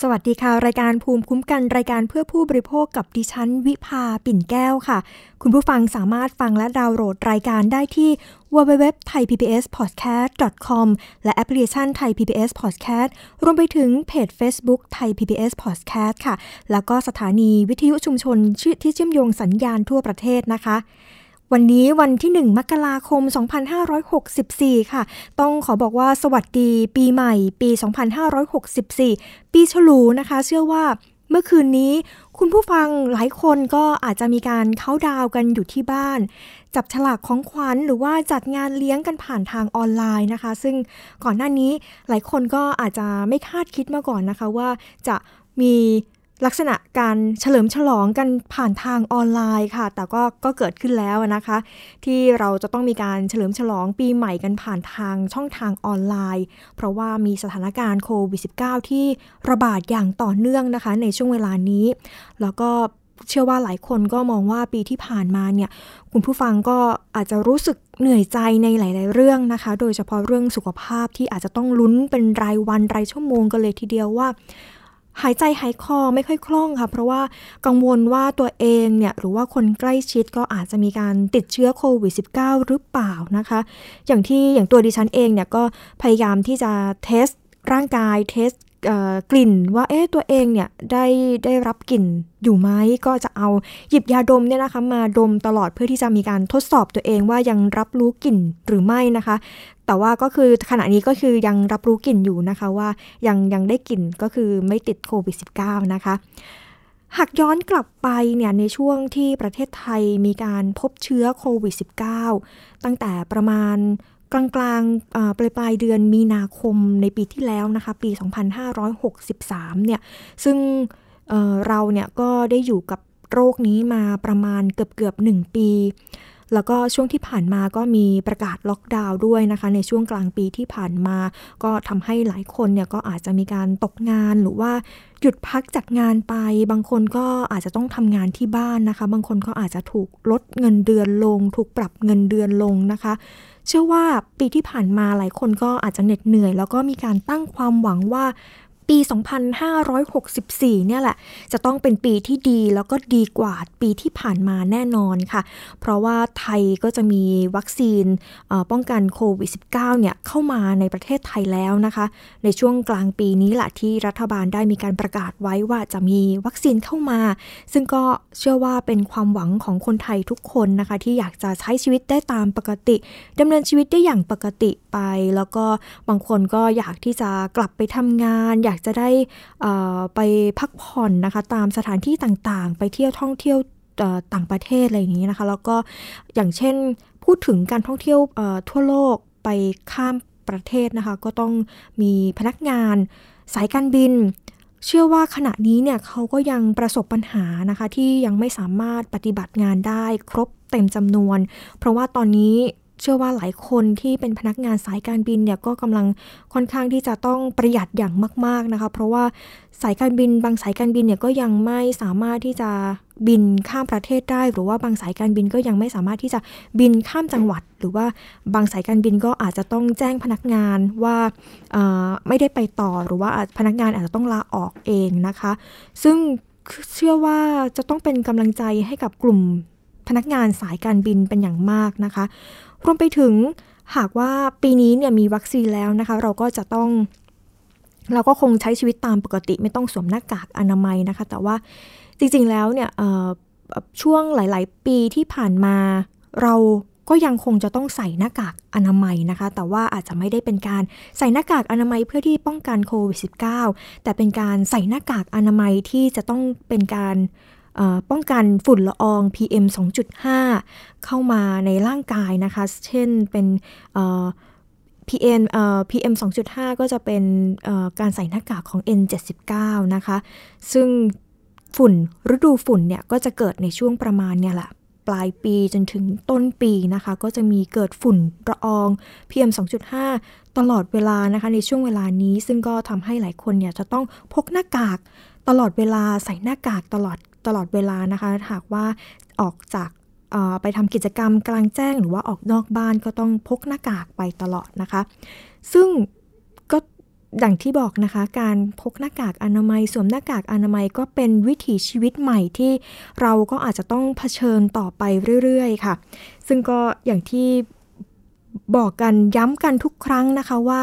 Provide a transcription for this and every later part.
สวัสดีค่ะ รายการภูมิคุ้มกันรายการเพื่อผู้บริโภคกับดิฉัน วิภาปิ่นแก้วค่ะ คุณผู้ฟังสามารถฟังและดาวน์โหลดรายการได้ที่ www.thaipbspodcast.com และแอปพลิเคชัน Thai PBS Podcast รวมไปถึงเพจ Facebook Thai PBS Podcast ค่ะ แล้วก็สถานีวิทยุชุมชนที่เชื่อมโยงสัญญาณทั่วประเทศนะคะ วันนี้วันที่ 1 มกราคม 2564 ค่ะ ต้องขอบอกว่าสวัสดีปีใหม่ปี 2564 ปีฉลูนะคะ เชื่อว่าเมื่อคืนนี้คุณผู้ฟังหลายคนก็อาจจะมีการเข้าดาวกันอยู่ที่บ้าน จับฉลากของขวัญหรือว่าจัดงานเลี้ยงกันผ่านทางออนไลน์นะคะ ซึ่งก่อนหน้านี้หลายคนก็อาจจะไม่คาดคิดมาก่อนนะคะว่าจะมี ลักษณะการเฉลิมฉลองกันผ่านทางออนไลน์ค่ะ แต่ก็ก็เกิดขึ้นแล้วนะคะ ที่เราจะต้องมีการเฉลิมฉลองปีใหม่กันผ่านทางช่องทางออนไลน์ เพราะว่ามีสถานการณ์โควิด -19 ที่ระบาดอย่างต่อเนื่องนะคะ ในช่วงเวลานี้ แล้วก็เชื่อว่าหลายคนก็มองว่าปีที่ผ่านมาเนี่ยคุณผู้ฟังก็อาจจะรู้สึกเหนื่อยใจในหลาย ๆ เรื่องนะคะ โดยเฉพาะเรื่องสุขภาพที่อาจจะต้องลุ้นเป็นรายวันรายชั่วโมงกันเลยทีเดียวว่า หายใจหายคอไม่ค่อยคล่องค่ะ เพราะว่ากังวลว่าตัวเองเนี่ยหรือว่าคนใกล้ชิดก็อาจจะมีการติดเชื้อโควิด -19 หรือเปล่านะคะ อย่างที่อย่างตัวดิฉันเองเนี่ยก็พยายามที่จะเทสร่างกายเทส กลิ่นว่าเอ๊ะตัวเองเนี่ยได้ได้รับกลิ่นอยู่ไหมก็จะเอาหยิบยาดมเนี่ยนะคะมาดมตลอดเพื่อที่จะมีการทดสอบตัวเองว่ายังรับรู้กลิ่นหรือไม่นะคะ แต่ว่าก็คือขณะนี้ก็คือยังรับรู้กลิ่นอยู่นะคะว่ายังยังได้กลิ่นก็คือไม่ติดโควิด -19 นะคะหากย้อนกลับไปเนี่ยในช่วงที่ประเทศไทยมีการพบเชื้อโควิด -19 ตั้งแต่ประมาณ กลางกลางปลายปลายเดือนมีนาคมในปีที่แล้วนะคะ ปี 2563 เนี่ย ซึ่งเเราเนี่ยก็ได้อยู่กับโรคนี้มาประมาณเกือบเกือบหนึ่งปี แล้วก็ช่วงที่ผ่านมาก็มีประกาศล็อกดาวน์ด้วยนะคะ ในช่วงกลางปีที่ผ่านมา ก็ทำให้หลายคนเนี่ยก็อาจจะมีการตกงานหรือว่าหยุดพักจากงานไป บางคนก็อาจจะต้องทำงานที่บ้านนะคะ บางคนก็อาจจะถูกลดเงินเดือนลง ถูกปรับเงินเดือนลงนะคะ เชื่อว่าปีที่ผ่านมาหลายคนก็อาจจะเหน็ดเหนื่อย แล้วก็มีการตั้งความหวังว่า ปี 2564 เนี่ยแหละ จะต้องเป็นปีที่ดีแล้วก็ดีกว่าปีที่ผ่านมาแน่นอนค่ะ เพราะว่าไทยก็จะมีวัคซีนป้องกันโควิด -19 เนี่ยเข้ามาในประเทศไทยแล้วนะคะ ในช่วงกลางปีนี้แหละที่รัฐบาลได้มีการประกาศไว้ว่าจะมีวัคซีนเข้ามา ซึ่งก็เชื่อว่าเป็นความหวังของคนไทยทุกคนนะคะ ที่อยากจะใช้ชีวิตได้ตามปกติดำเนินชีวิตได้อย่างปกติไป แล้วก็บางคนก็อยากที่จะกลับไปทำงาน อยากากจะได้ไปพักผ่อนนะคะ ตามสถานที่ต่างๆ ไปเที่ยวท่องเที่ยวต่างประเทศอะไรอย่างนี้นะคะ แล้วก็อย่างเช่นพูดถึงการท่องเที่ยวทั่วโลกไปข้ามประเทศนะคะ ก็ต้องมีพนักงานสายการบิน เชื่อว่าขณะนี้เนี่ยเขาก็ยังประสบปัญหานะคะ ที่ยังไม่สามารถปฏิบัติงานได้ครบเต็มจำนวน เพราะว่าตอนนี้ เชื่อว่าหลายคนที่เป็นพนักงานสายการบินเนี่ยก็กำลังค่อนข้างที่จะต้องประหยัดอย่างมาก ๆนะคะ เพราะว่าสายการบินบางสายการบินเนี่ยก็ยังไม่สามารถที่จะบินข้ามประเทศได้ หรือว่าบางสายการบินก็ยังไม่สามารถที่จะบินข้ามจังหวัด หรือว่าบางสายการบินก็อาจจะต้องแจ้งพนักงานว่าไม่ได้ไปต่อหรือว่าพนักงานอาจจะต้องลาออกเองนะคะ ซึ่งเชื่อว่าจะต้องเป็นกำลังใจให้กับกลุ่มพนักงานสายการบินเป็นอย่างมากนะคะ รวมไปถึงหากว่าปีนี้เนี่ยมีวัคซีนแล้วนะคะ เราก็จะต้อง เราก็คงใช้ชีวิตตามปกติ ไม่ต้องสวมหน้ากากอนามัยนะคะ แต่ว่าจริงๆแล้วเนี่ยช่วงหลาย ๆ ปีที่ผ่านมาเราก็ยังคงจะต้องใส่หน้ากากอนามัยนะคะ แต่ว่าอาจจะไม่ได้เป็นการใส่หน้ากากอนามัยเพื่อที่ป้องกันโควิด -19 แต่เป็นการใส่หน้ากากอนามัยที่จะต้องเป็นการ ป้องกันฝุ่นละออง PM 2.5 เข้ามาในร่างกายนะคะ เช่นเป็น PM PM 2.5 ก็จะเป็นการใส่หน้ากากของ N79 นะคะ ซึ่งฝุ่นฤดูฝุ่นเนี่ย ก็จะเกิดในช่วงประมาณเนี่ยแหละปลายปีจนถึงต้นปีนะคะ ก็จะมีเกิดฝุ่นละออง PM 2.5 ตลอดเวลานะคะ ในช่วงเวลานี้ซึ่งก็ทำให้หลายคนเนี่ยจะต้องพกหน้ากากตลอดเวลาใส่หน้ากากตลอด ตลอดเวลานะคะ หากว่าออกจากไปทำกิจกรรมกลางแจ้งหรือว่าออกนอกบ้านก็ต้องพกหน้ากากไปตลอดนะคะ ซึ่งก็อย่างที่บอกนะคะ การพกหน้ากากอนามัยสวมหน้ากากอนามัยก็เป็นวิถีชีวิตใหม่ที่เราก็อาจจะต้องเผชิญต่อไปเรื่อยๆ ค่ะ ซึ่งก็อย่างที่ บอกกันย้ำกันทุกครั้งนะคะว่า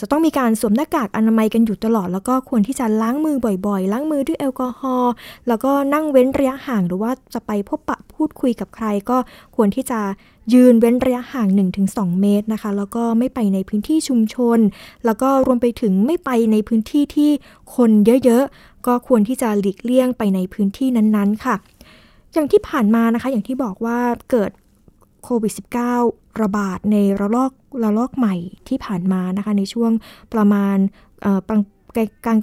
จะต้องมีการสวมหน้ากากอนามัยกันอยู่ตลอด แล้วก็ควรที่จะล้างมือบ่อยๆ ล้างมือด้วยแอลกอฮอล์แล้วก็นั่งเว้นระยะห่างหรือว่าจะไปพบปะพูดคุยกับใคร ก็ควรที่จะยืนเว้นระยะห่าง 1-2 เมตรนะคะ แล้วก็ไม่ไปในพื้นที่ชุมชน แล้วก็รวมไปถึงไม่ไปในพื้นที่ที่คนเยอะๆ ก็ควรที่จะหลีกเลี่ยงไปในพื้นที่นั้นๆค่ะ อย่างที่ผ่านมานะคะ อย่างที่บอกว่าเกิด โควิด -19 ระบาดในระลอกระลอกใหม่ที่ผ่านมานะคะ ในช่วงประมาณกลางกลาง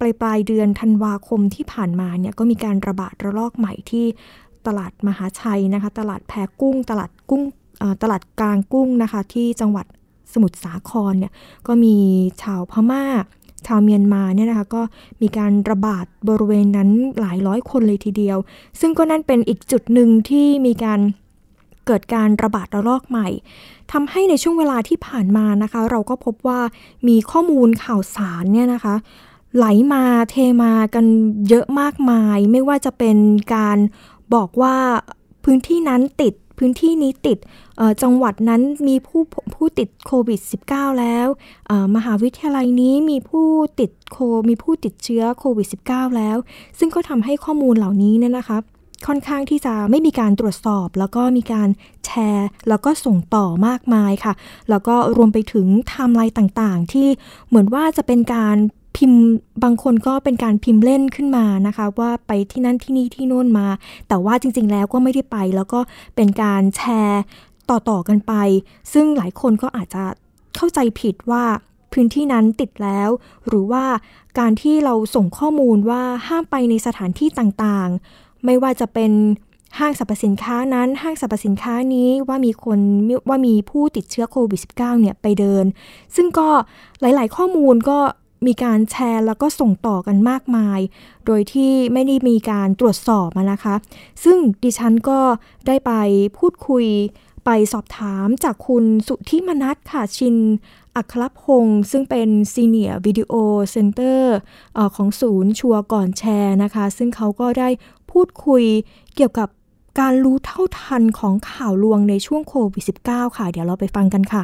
ปลายปลายเดือนธันวาคมที่ผ่านมาเนี่ยก็มีการระบาดระลอกใหม่ที่ตลาดมหาชัยนะคะ ตลาดแพกุ้ง ตลาดกุ้งตลาดกลางกุ้งนะคะ ที่จังหวัดสมุทรสาครเนี่ยก็มีชาวพม่า ชาวเมียนมาเนี่ยนะคะก็มีการระบาดบริเวณนั้นหลายร้อยคนเลยทีเดียว ซึ่งก็นั่นเป็นอีกจุดหนึ่งที่มีการ เกิดการระบาดระลอกใหม่ทำให้ในช่วงเวลาที่ผ่านมานะคะ เราก็พบว่ามีข้อมูลข่าวสารเนี่ยนะคะ ไหลมาเทมากันเยอะมากมาย ไม่ว่าจะเป็นการบอกว่าพื้นที่นั้นติดพื้นที่นี้ติดจังหวัดนั้นมีผู้ผู้ติดโควิด -19 แล้ว มหาวิทยาลัยนี้มีผู้ติดโคมีผู้ติดเชื้อโควิด -19 แล้ว ซึ่งก็ทำให้ข้อมูลเหล่านี้เนี่ยนะคะ ค่อนข้างที่จะไม่มีการตรวจสอบ แล้วก็มีการแชร์ แล้วก็ส่งต่อมากมายค่ะ แล้วก็รวมไปถึงไทม์ไลน์ต่างๆ ที่เหมือนว่าจะเป็นการพิมพ์บางคนก็เป็นการพิมพ์เล่นขึ้นมานะคะ ว่าไปที่นั่นที่นี่ที่โน่นมา แต่ว่าจริง ๆ แล้วก็ไม่ได้ไป แล้วก็เป็นการแชร์ต่อๆกันไป ซึ่งหลายคนก็อาจจะเข้าใจผิดว่าพื้นที่นั้นติดแล้ว หรือว่าการที่เราส่งข้อมูลว่าห้ามไปในสถานที่ต่างๆ ไม่ว่าจะเป็นห้างสรรพสินค้านั้นห้างสรรพสินค้านี้ว่ามีคนว่ามีผู้ติดเชื้อโควิด -19 เนี่ยไปเดิน ซึ่งก็หลาย ๆ ข้อมูลก็มีการแชร์แล้วก็ส่งต่อกันมากมาย โดยที่ไม่ได้มีการตรวจสอบนะคะ ซึ่งดิฉันก็ได้ไปพูดคุยไปสอบถามจากคุณสุธิมนัทค่ะชินอัครพงศ์ซึ่งเป็น senior video center ของศูนย์ชัวร์ก่อนแชร์นะคะ ซึ่งเขาก็ได้ พูดคุยเกี่ยวกับการรู้เท่าทันของข่าวลวงในช่วงโควิด -19 ค่ะ เดี๋ยวเราไปฟังกันค่ะ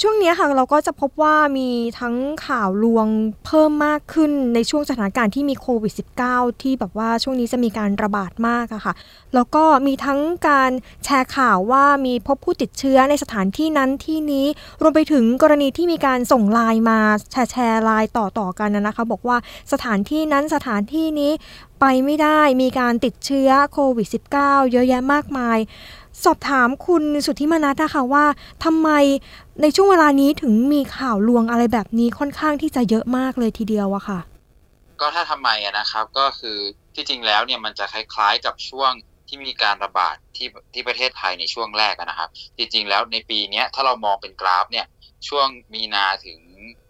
ช่วงนี้ค่ะเราก็จะพบว่ามีทั้งข่าวลวงเพิ่มมากขึ้นในช่วงสถานการณ์ที่มีโควิด -19 ที่แบบว่าช่วงนี้จะมีการระบาดมากอะค่ะ แล้วก็มีทั้งการแชร์ข่าวว่ามีพบผู้ติดเชื้อในสถานที่นั้นที่นี้ รวมไปถึงกรณีที่มีการส่งไลน์มาแชร์แชร์ไลน์ต่อๆกันนะคะ บอกว่าสถานที่นั้นสถานที่นี้ไปไม่ได้มีการติดเชื้อโควิด -19 เยอะแยะมากมาย สอบถามคุณสุทธิมนัทนะคะว่าทำไมในช่วงเวลานี้ถึงมีข่าวลวงอะไรแบบนี้ค่อนข้างที่จะเยอะมากเลยทีเดียวอะค่ะ ก็ถ้าทำไมอะนะครับก็คือที่จริงแล้วเนี่ยมันจะคล้ายๆกับช่วงที่มีการระบาดที่ที่ประเทศไทยในช่วงแรกนะครับ จริงๆแล้วในปีนี้ถ้าเรามองเป็นกราฟเนี่ยช่วงมีนาถึง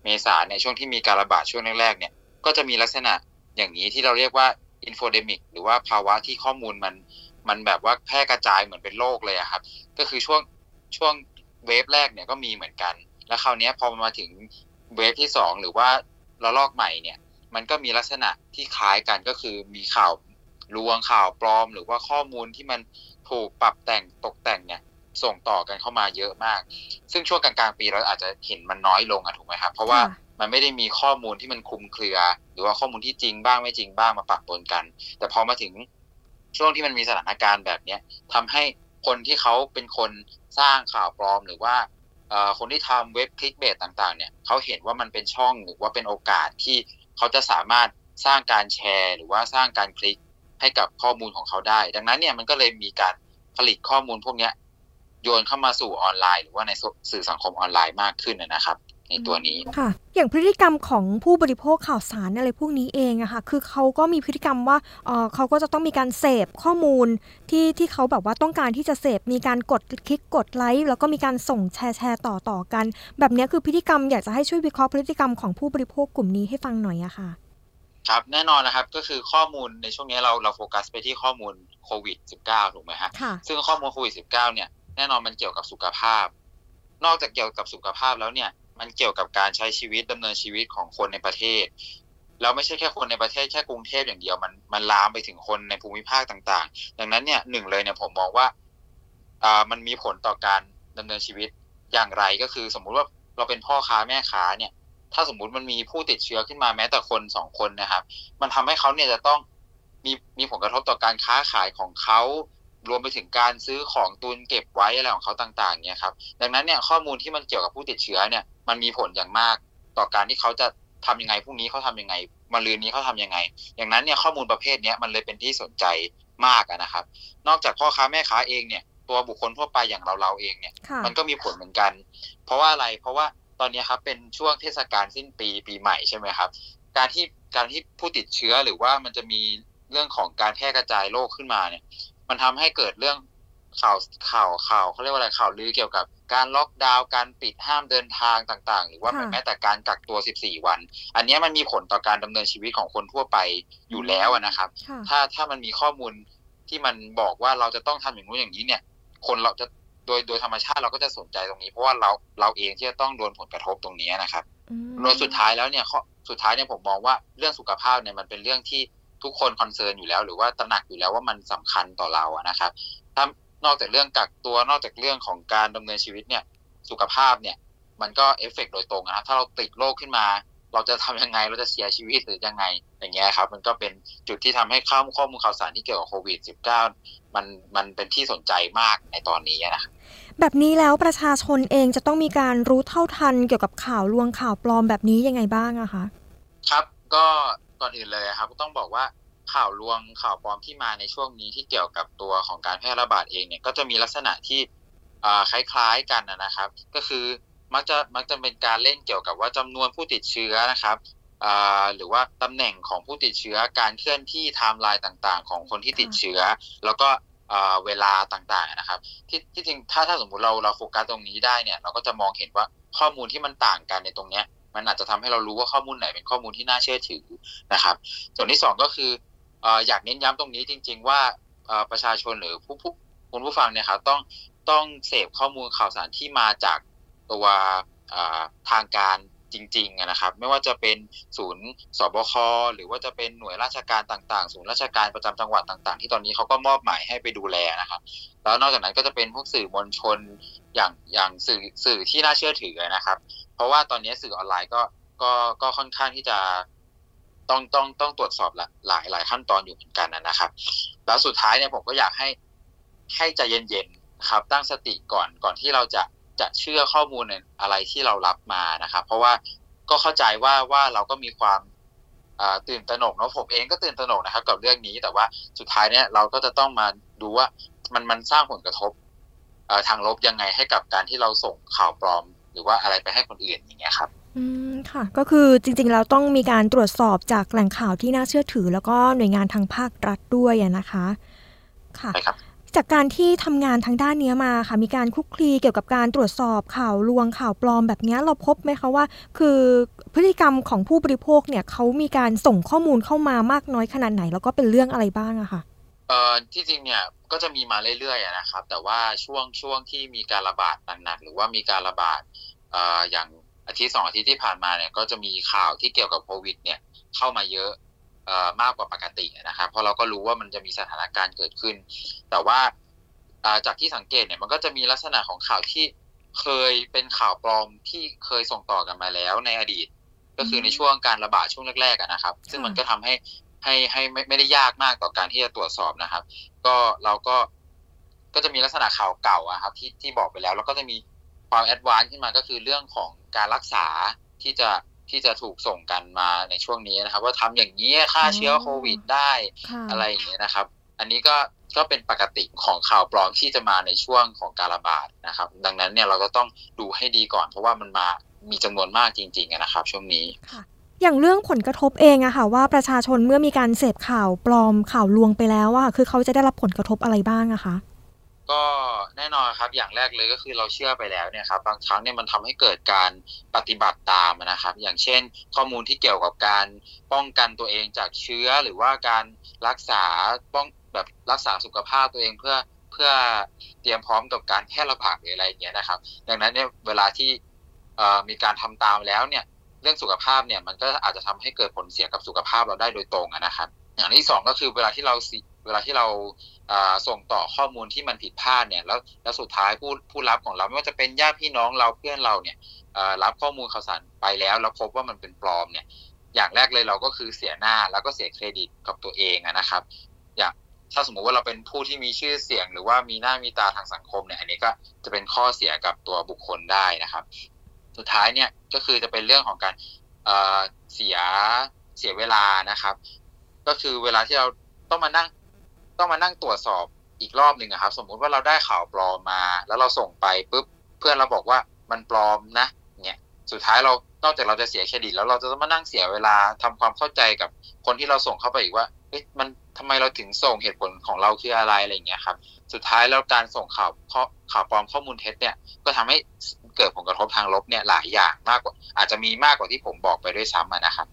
เมษาในช่วงที่มีการระบาดช่วงแรกๆเนี่ยก็จะมีลักษณะอย่างนี้ที่เราเรียกว่า infodemic หรือว่าภาวะที่ข้อมูลมัน มันแบบว่าแพร่กระจายเหมือนเป็นโรคเลยครับ ก็คือช่วงช่วงเวฟแรกเนี่ยก็มีเหมือนกัน แล้วคราวนี้พอมาถึงเวฟที่สองหรือว่าระลอกใหม่เนี่ย มันก็มีลักษณะที่คล้ายกันก็คือมีข่าวลวงข่าวปลอม หรือว่าข้อมูลที่มันถูกปรับแต่งตกแต่งเนี่ยส่งต่อกันเข้ามาเยอะมาก ซึ่งช่วงกลางๆปีเราอาจจะเห็นมันน้อยลงอะถูกไหมครับ เพราะว่ามันไม่ได้มีข้อมูลที่มันคลุมเครือ หรือว่าข้อมูลที่จริงบ้างไม่จริงบ้างมาปะปนกัน แต่พอมาถึง ช่วงที่มันมีสถานการณ์แบบเนี้ยทำให้คนที่เขาเป็นคนสร้างข่าวปลอมหรือว่าคนที่ทำเว็บคลิกเบสต่างๆ เนี่ยเขาเห็นว่ามันเป็นช่องหรือว่าเป็นโอกาสที่เขาจะสามารถสร้างการแชร์ หรือว่าสร้างการคลิกให้กับข้อมูลของเขาได้ ดังนั้นเนี่ยมันก็เลยมีการผลิตข้อมูลพวกนี้โยนเข้ามาสู่ออนไลน์ หรือว่าในสื่อสังคมออนไลน์มากขึ้นนะครับ ในตัวนี้ค่ะ อย่างพฤติกรรมของผู้บริโภคข่าวสารอะไรพวกนี้เองอะค่ะ คือเขาก็มีพฤติกรรมว่าเออเขาก็จะต้องมีการเสพข้อมูลที่ที่เขาแบบว่าต้องการที่จะเสพ มีการกดคลิกกดไลค์แล้วก็มีการส่งแชร์แชร์ต่อต่อกัน แบบนี้คือพฤติกรรมอยากจะให้ช่วยวิเคราะห์พฤติกรรมของผู้บริโภคกลุ่มนี้ให้ฟังหน่อยอะค่ะ ครับแน่นอนนะครับก็คือข้อมูลในช่วงนี้เราเราโฟกัสไปที่ข้อมูลโควิด -19 ถูกไหมฮะซึ่งข้อมูลโควิด -19 เนี่ยแน่นอนมันเกี่ยวกับสุขภาพ นอกจากเกี่ยวกับสุขภาพแล้วเนี่ย มันเกี่ยวกับการใช้ชีวิตดำเนินชีวิตของคนในประเทศแล้วไม่ใช่แค่คนในประเทศแค่กรุงเทพอย่างเดียวมันมันลามไปถึงคนในภูมิภาคต่าง ๆ ดังนั้นเนี่ยหนึ่งเลยเนี่ยผมมองว่าอ่ามันมีผลต่อการดำเนินชีวิตอย่างไรก็คือ สมมุติว่าเราเป็นพ่อค้าแม่ค้าเนี่ย ถ้าสมมุติมันมีผู้ติดเชื้อขึ้นมาแม้แต่คนสองคนนะครับ มันทำให้เขาเนี่ยจะต้องมีมีผลกระทบต่อการค้าขายของเขา รวมไปถึงการซื้อของตุนเก็บไว้อะไรของเขาต่างๆเนี่ยครับดังนั้นเนี่ยข้อมูลที่มันเกี่ยวกับผู้ติดเชื้อเนี่ยมันมีผลอย่างมาก ต่อการที่เขาจะทำยังไงพรุ่งนี้เขาทำยังไงมะรืนนี้เขาทํำยังไง อย่างนั้นเนี่ยข้อมูลประเภทนี้มันเลยเป็นที่สนใจมากนะครับ นอกจากพ่อค้าแม่ค้าเองเนี่ยตัวบุคคลทั่วไปอย่างเราเราเองเนี่ย มันก็มีผลเหมือนกัน เพราะว่าอะไรเพราะว่าตอนนี้ครับเป็นช่วงเทศกาลสิ้นปีปีใหม่ใช่ไหมครับ การที่การที่ผู้ติดเชื้อหรือว่ามันจะมีเรื่องของการแพร่กระจายโรคขึ้นมาเนี่ย มันทำให้เกิดเรื่องข่าวข่าวข่าวเขาเรียกว่าอะไรข่าวลือเกี่ยวกับการล็อกดาวน์การปิดห้ามเดินทางต่างๆ หรือว่าแม้แต่การกักตัว 14 วัน อันนี้มันมีผลต่อการดำเนินชีวิตของคนทั่วไปอยู่แล้วนะครับ ถ้าถ้ามันมีข้อมูลที่มันบอกว่าเราจะต้องทำอย่างนู้นอย่างนี้เนี่ย คนเราจะโดยโดยธรรมชาติเราก็จะสนใจตรงนี้ เพราะว่าเราเราเองที่จะต้องโดนผลกระทบตรงนี้นะครับโดยสุดท้ายแล้วเนี่ยสุดท้ายเนี่ยผมมองว่าเรื่องสุขภาพเนี่ยมันเป็นเรื่องที่ ทุกคน concern อยู่แล้ว หรือว่าตระหนักอยู่แล้วว่ามันสำคัญต่อเราอะนะครับ ถ้านอกจากเรื่องกักตัวนอกจากเรื่องของการดำเนินชีวิตเนี่ยสุขภาพเนี่ย มันก็เอฟเฟกโดยตรงนะถ้าเราติดโรคขึ้นมา เราจะทำยังไงเราจะเสียชีวิตหรือยังไงอย่างเงี้ยครับ มันก็เป็นจุดที่ทำให้ข้อมูลข้อมูลข่าวสารที่เกี่ยวกับโควิด -19 มันมันเป็นที่สนใจมากในตอนนี้นะครับแบบนี้แล้วประชาชนเองจะต้องมีการรู้เท่าทันเกี่ยวกับข่าวลวงข่าวปลอมแบบนี้ยังไงบ้างอะคะ ครับก็ ก่อนอื่นเลยครับต้องบอกว่าข่าวลวงข่าวปลอมที่มาในช่วงนี้ที่เกี่ยวกับตัวของการแพร่ระบาดเองเนี่ยก็จะมีลักษณะที่คล้ายๆกันนะครับ ก็คือมักจะมักจะเป็นการเล่นเกี่ยวกับว่าจำนวนผู้ติดเชื้อนะครับหรือว่าตำแหน่งของผู้ติดเชื้อการเคลื่อนที่ไทม์ไลน์ต่างๆ ของคนที่ติดเชื้อ แล้วก็เวลาต่างๆนะครับ ที่ที่จริงถ้าถ้าสมมุติเราเราโฟกัสตรงนี้ได้เนี่ย เราก็จะมองเห็นว่าข้อมูลที่มันต่างกันในตรงเนี้ย มันอาจจะทำให้เรารู้ว่าข้อมูลไหนเป็นข้อมูลที่น่าเชื่อถือนะครับ ส่วนที่ 2 ก็คืออยากเน้นย้ำตรงนี้จริง ๆ ว่าประชาชนหรือผู้ผู้คุณผู้ฟังเนี่ยครับต้องต้องเสพข้อมูลข่าวสารที่มาจากตัวทางการ จริงๆนะครับ ไม่ว่าจะเป็นศูนย์สบคหรือว่าจะเป็นหน่วยราชการต่างๆ ศูนย์ราชการประจำจังหวัดต่าง ๆ ที่ตอนนี้เขาก็มอบหมายให้ไปดูแลนะครับ แล้วนอกจากนั้นก็จะเป็นพวกสื่อมวลชนอย่างอย่างสื่อสื่อที่น่าเชื่อถือนะครับ เพราะว่าตอนนี้สื่อออนไลน์ก็ก็ก็ค่อนข้างที่จะต้องต้องต้องตรวจสอบหลายหลายขั้นตอนอยู่เหมือนกันนะครับ แล้วสุดท้ายเนี่ยผมก็อยากให้ให้ใจเย็นๆครับตั้งสติก่อนก่อนที่เราจะ จะเชื่อข้อมูลอะไรที่เรารับมานะครับ เพราะว่าก็เข้าใจว่าว่าเราก็มีความตื่นตระหนกเนาะผมเองก็ตื่นตระหนกนะครับ กับเรื่องนี้แต่ว่าสุดท้ายเนี่ยเราก็จะต้องมาดูว่ามันมันสร้างผลกระทบทางลบยังไงให้กับการที่เราส่งข่าวปลอม หรือว่าอะไรไปให้คนอื่นอย่างเงี้ยครับอืมค่ะ ก็คือจริงๆเราต้องมีการตรวจสอบจากแหล่งข่าวที่น่าเชื่อถือ แล้วก็หน่วยงานทางภาครัฐด้วยนะคะ ค่ะใช่ครับ จากการที่ทำงานทางด้านนี้มาค่ะมีการคุกคลีเกี่ยวกับการตรวจสอบข่าวลวงข่าวปลอมแบบนี้เราพบไหมคะว่า คือพฤติกรรมของผู้บริโภคเนี่ยเขามีการส่งข้อมูลเข้ามามากน้อยขนาดไหน แล้วก็เป็นเรื่องอะไรบ้างอะค่ะเอ่อที่จริงเนี่ยก็จะมีมาเรื่อยๆนะครับ แต่ว่าช่วงช่วงที่มีการระบาดหนักๆหรือว่ามีการระบาดเอ่ออย่างอาทิตย์สองอาทิตย์ที่ผ่านมาเนี่ยก็จะมีข่าวที่เกี่ยวกับโควิดเนี่ยเข้ามาเยอะ มากกว่าปกตินะครับ เพราะเราก็รู้ว่ามันจะมีสถานการณ์เกิดขึ้น แต่ว่าจากที่สังเกตเนี่ยมันก็จะมีลักษณะของข่าวที่เคยเป็นข่าวปลอมที่เคยส่งต่อกันมาแล้วในอดีต ก็คือในช่วงการระบาดช่วงแรกๆนะครับ ซึ่งมันก็ทำให้ให้ให้ไม่ไม่ได้ยากมากต่อการที่จะตรวจสอบนะครับ ก็เราก็ก็จะมีลักษณะข่าวเก่าอะครับที่ที่บอกไปแล้ว แล้วก็จะมีความแอดวานซ์ขึ้นมาก็คือเรื่องของการรักษาที่จะ ที่จะถูกส่งกันมาในช่วงนี้นะครับ ว่าทำอย่างนี้ฆ่าเชื้อโควิดได้อะไรอย่างเงี้ยนะครับ อันนี้ก็ก็เป็นปกติของข่าวปลอมที่จะมาในช่วงของการระบาดนะครับ ดังนั้นเนี่ยเราก็ต้องดูให้ดีก่อน เพราะว่ามันมามีจำนวนมากจริงๆนะครับ ช่วงนี้ค่ะอย่างเรื่องผลกระทบเองอะค่ะว่าประชาชนเมื่อมีการเสพข่าวปลอมข่าวลวงไปแล้วอะคือเขาจะได้รับผลกระทบอะไรบ้างอะคะ ก็แน่นอนครับอย่างแรกเลยก็คือเราเชื่อไปแล้วเนี่ยครับบางครั้งเนี่ยมันทำให้เกิดการปฏิบัติตามนะครับ อย่างเช่น ข้อมูลที่เกี่ยวกับการป้องกันตัวเองจากเชื้อหรือว่าการรักษาป้องแบบรักษาสุขภาพตัวเองเพื่อเพื่อเตรียมพร้อมกับการแพร่ระบาดหรืออะไรอย่างเงี้ยนะครับ ดังนั้นเนี่ยเวลาที่มีการทำตามแล้วเนี่ยเรื่องสุขภาพเนี่ยมันก็อาจจะทำให้เกิดผลเสียกับสุขภาพเราได้โดยตรงนะครับ อย่างที่สองก็คือเวลาที่เรา เวลาที่เราส่งต่อข้อมูลที่มันผิดพลาดเนี่ยแล้วแล้วสุดท้ายผู้ผู้รับของเราไม่ว่าจะเป็นญาติพี่น้องเราเพื่อนเราเนี่ยรับข้อมูลข่าวสารไปแล้วแล้วพบว่ามันเป็นปลอมเนี่ยอย่างแรกเลยเราก็คือเสียหน้าแล้วก็เสียเครดิตกับตัวเองนะครับ อย่างถ้าสมมุติว่าเราเป็นผู้ที่มีชื่อเสียง หรือว่ามีหน้ามีตาทางสังคมเนี่ยอันนี้ก็จะเป็นข้อเสียกับตัวบุคคลได้นะครับ สุดท้ายเนี่ยก็คือจะเป็นเรื่องของการเสียเสียเวลานะครับ ก็คือเวลาที่เราต้องมานั่ง ต้องมานั่งตรวจสอบอีกรอบหนึ่งครับ สมมุติว่าเราได้ข่าวปลอมมา แล้วเราส่งไปปุ๊บเพื่อนเราบอกว่ามันปลอมนะเนี่ยสุดท้ายเรานอกจากเราจะเสียเครดิตแล้วเราจะต้องมานั่งเสียเวลาทำความเข้าใจกับคนที่เราส่งเข้าไปอีกว่าเอ๊ะมันทำไมเราถึงส่งเหตุผลของเราคืออะไรอะไรอย่างเงี้ยครับ สุดท้ายแล้วการส่งข่าวข่าวปลอมข้อมูลเท็จเนี่ยก็ทำให้เกิดผลกระทบทางลบเนี่ยหลายอย่างมากกว่า อาจจะมีมากกว่าที่ผมบอกไปด้วยซ้ำนะครับ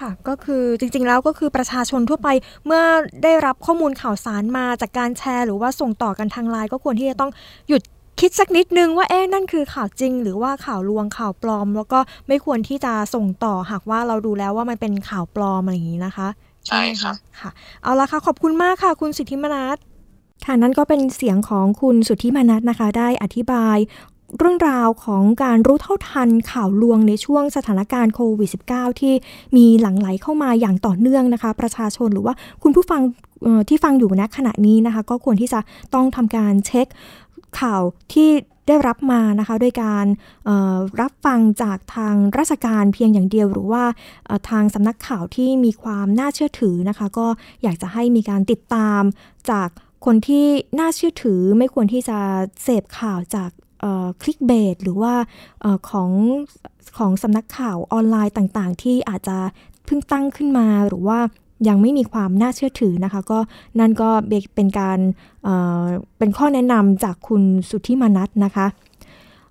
ค่ะก็คือจริงๆแล้วก็คือประชาชนทั่วไปเมื่อได้รับข้อมูลข่าวสารมาจากการแชร์ หรือว่าส่งต่อกันทางไลน์ก็ควรที่จะต้องหยุดคิดสักนิดนึงว่าเอ๊ะนั่นคือข่าวจริง หรือว่าข่าวลวงข่าวปลอม แล้วก็ไม่ควรที่จะส่งต่อหากว่าเราดูแล้วว่ามันเป็นข่าวปลอมอะไรอย่างนี้นะคะใช่ค่ะค่ะ เอาละค่ะ ขอบคุณมากค่ะ คุณสิทธิมนัสค่ะนั่นก็เป็นเสียงของคุณสุทธิมนัสนะคะ ได้อธิบาย เรื่องราวของการรู้เท่าทันข่าวลวงในช่วงสถานการณ์โควิด -19 ที่มีหลั่งไหลเข้ามาอย่างต่อเนื่องนะคะ ประชาชนหรือว่าคุณผู้ฟังที่ฟังอยู่ณขณะนี้นะคะ ก็ควรที่จะต้องทำการเช็คข่าวที่ได้รับมานะคะด้วยการรับฟังจากทางราชการเพียงอย่างเดียว หรือว่าทางสำนักข่าวที่มีความน่าเชื่อถือนะคะ ก็อยากจะให้มีการติดตามจากคนที่น่าเชื่อถือไม่ควรที่จะเสพข่าวจาก คลิกเบสหรือว่าอของของสำนักข่าวออนไลน์ต่างๆ ที่อาจจะเพิ่งตั้งขึ้นมาหรือว่ายังไม่มีความน่าเชื่อถือนะคะ ก็นั่นก็เป็นการเเป็นข้อแนะนำจากคุณสุทธิมนัทนะคะ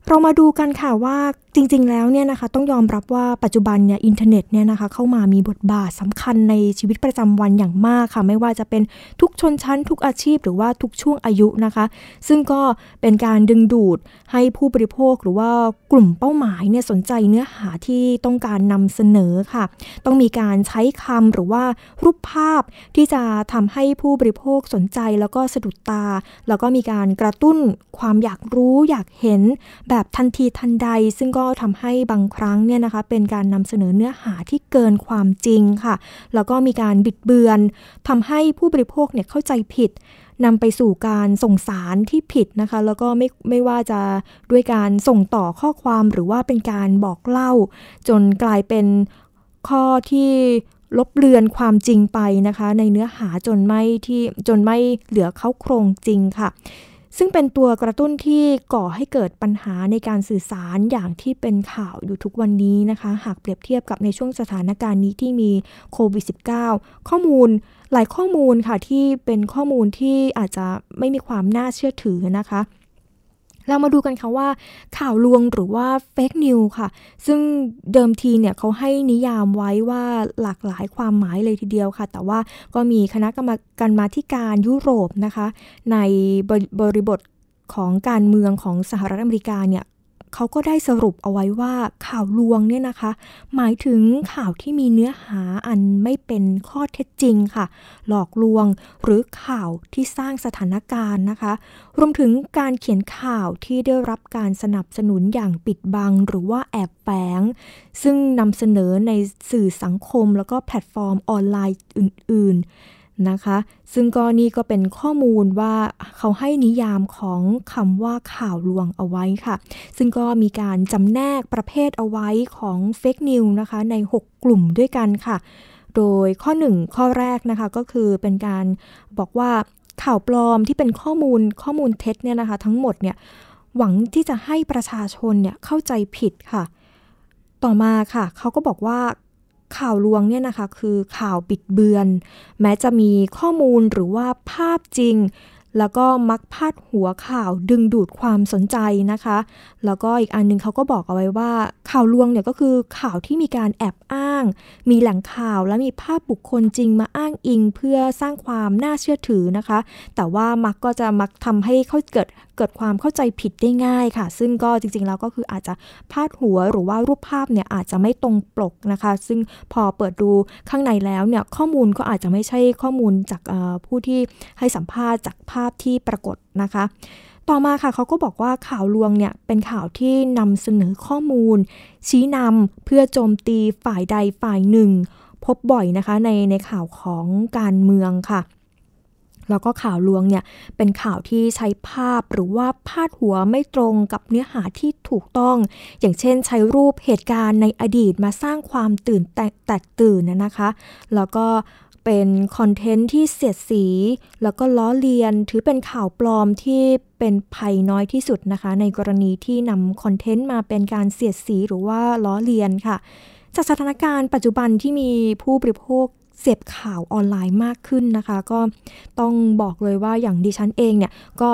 เรามาดูกันค่ะว่าจริง ๆ แล้วเนี่ยนะคะต้องยอมรับว่าปัจจุบันเนี่ยอินเทอร์เน็ตเนี่ยนะคะเข้ามามีบทบาทสำคัญในชีวิตประจำวันอย่างมากค่ะ ไม่ว่าจะเป็นทุกชนชั้น ทุกอาชีพหรือว่าทุกช่วงอายุนะคะ ซึ่งก็เป็นการดึงดูดให้ผู้บริโภคหรือว่ากลุ่มเป้าหมายเนี่ยสนใจเนื้อหาที่ต้องการนำเสนอค่ะ ต้องมีการใช้คำหรือว่ารูปภาพที่จะทำให้ผู้บริโภคสนใจแล้วก็สะดุดตา แล้วก็มีการกระตุ้นความอยากรู้อยากเห็นแบบทันทีทันใด ซึ่งก็ทำให้บางครั้งเนี่ยนะคะเป็นการนำเสนอเนื้อหาที่เกินความจริงค่ะ แล้วก็มีการบิดเบือนทำให้ผู้บริโภคเนี่ยเข้าใจผิดนำไปสู่การส่งสารที่ผิดนะคะ แล้วก็ไม่ไม่ว่าจะด้วยการส่งต่อข้อความหรือว่าเป็นการบอกเล่า จนกลายเป็นข้อที่ลบเลือนความจริงไปนะคะ ในเนื้อหาจนไม่ที่จนไม่เหลือเข้าโครงจริงค่ะ ซึ่งเป็นตัวกระตุ้นที่ก่อให้เกิดปัญหาในการสื่อสารอย่างที่เป็นข่าวอยู่ทุกวันนี้นะคะ หากเปรียบเทียบกับในช่วงสถานการณ์นี้ที่มีโควิด -19 ข้อมูลหลายข้อมูลค่ะที่เป็นข้อมูลที่อาจจะไม่มีความน่าเชื่อถือนะคะ เรามาดูกันค่ะว่าข่าวลวงหรือว่าเฟกนิวค่ะ ซึ่งเดิมทีเนี่ยเขาให้นิยามไว้ว่าหลากหลายความหมายเลยทีเดียวค่ะ แต่ว่าก็มีคณะกรรมการมาธิการยุโรปนะคะ ในบริบทของการเมืองของสหรัฐอเมริกาเนี่ย เขาก็ได้สรุปเอาไว้ว่าข่าวลวงเนี่ยนะคะ หมายถึงข่าวที่มีเนื้อหาอันไม่เป็นข้อเท็จจริงค่ะ หลอกลวงหรือข่าวที่สร้างสถานการณ์นะคะ รวมถึงการเขียนข่าวที่ได้รับการสนับสนุนอย่างปิดบังหรือว่าแอบแฝงซึ่งนำเสนอในสื่อสังคมแล้วก็แพลตฟอร์มออนไลน์อื่น ๆ นะคะ ซึ่งก็นี่ก็เป็นข้อมูลว่าเขาให้นิยามของคำว่าข่าวลวงเอาไว้ค่ะ ซึ่งก็มีการจำแนกประเภทเอาไว้ของเฟกนิวนะคะใน 6 กลุ่มด้วยกันค่ะ โดยข้อ 1 ข้อแรกนะคะก็คือเป็นการบอกว่าข่าวปลอมที่เป็นข้อมูลข้อมูลเท็จเนี่ยนะคะ ทั้งหมดเนี่ยหวังที่จะให้ประชาชนเนี่ยเข้าใจผิดค่ะ ต่อมาค่ะ เขาก็บอกว่า ข่าวลวงเนี่ยนะคะคือข่าวบิดเบือน แม้จะมีข้อมูลหรือว่าภาพจริง แล้วก็มักพาดหัวข่าวดึงดูดความสนใจนะคะ แล้วก็อีกอันนึงเขาก็บอกเอาไว้ว่า ข่าวลวงเนี่ยก็คือข่าวที่มีการแอบอ้าง มีแหล่งข่าวและมีภาพบุคคลจริงมาอ้างอิง เพื่อสร้างความน่าเชื่อถือนะคะ แต่ว่ามักก็จะมักทำให้เขาเกิด กิดความเข้าใจผิดได้ง่ายค่ะ ซึ่งก็จริงๆแล้วก็คืออาจจะพาดหัวหรือว่ารูปภาพเนี่ยอาจจะไม่ตรงปกนะคะ ซึ่งพอเปิดดูข้างในแล้วเนี่ยข้อมูลก็อาจจะไม่ใช่ข้อมูลจากผู้ที่ให้สัมภาษณ์จากภาพที่ปรากฏนะคะต่อมาค่ะเขาก็บอกว่าข่าวลวงเนี่ยเป็นข่าวที่นำเสนอข้อมูล ชี้นำเพื่อโจมตีฝ่ายใดฝ่ายหนึ่ง พบบ่อยนะคะในในข่าวของการเมืองค่ะ แล้วก็ข่าวลวงเนี่ยเป็นข่าวที่ใช้ภาพหรือว่าพาดหัวไม่ตรงกับเนื้อหาที่ถูกต้อง อย่างเช่นใช้รูปเหตุการณ์ในอดีตมาสร้างความตื่นแตกตื่นนะคะ แล้วก็เป็นคอนเทนต์ที่เสียดสี แล้วก็ล้อเลียนถือเป็นข่าวปลอมที่เป็นภัยน้อยที่สุดนะคะ ในกรณีที่นำคอนเทนต์มาเป็นการเสียดสีหรือว่าล้อเลียนค่ะจากสถานการณ์ปัจจุบันที่มีผู้บริโภค เสพข่าวออนไลน์มากขึ้นนะคะ ก็ต้องบอกเลยว่าอย่างดิฉันเองเนี่ยก็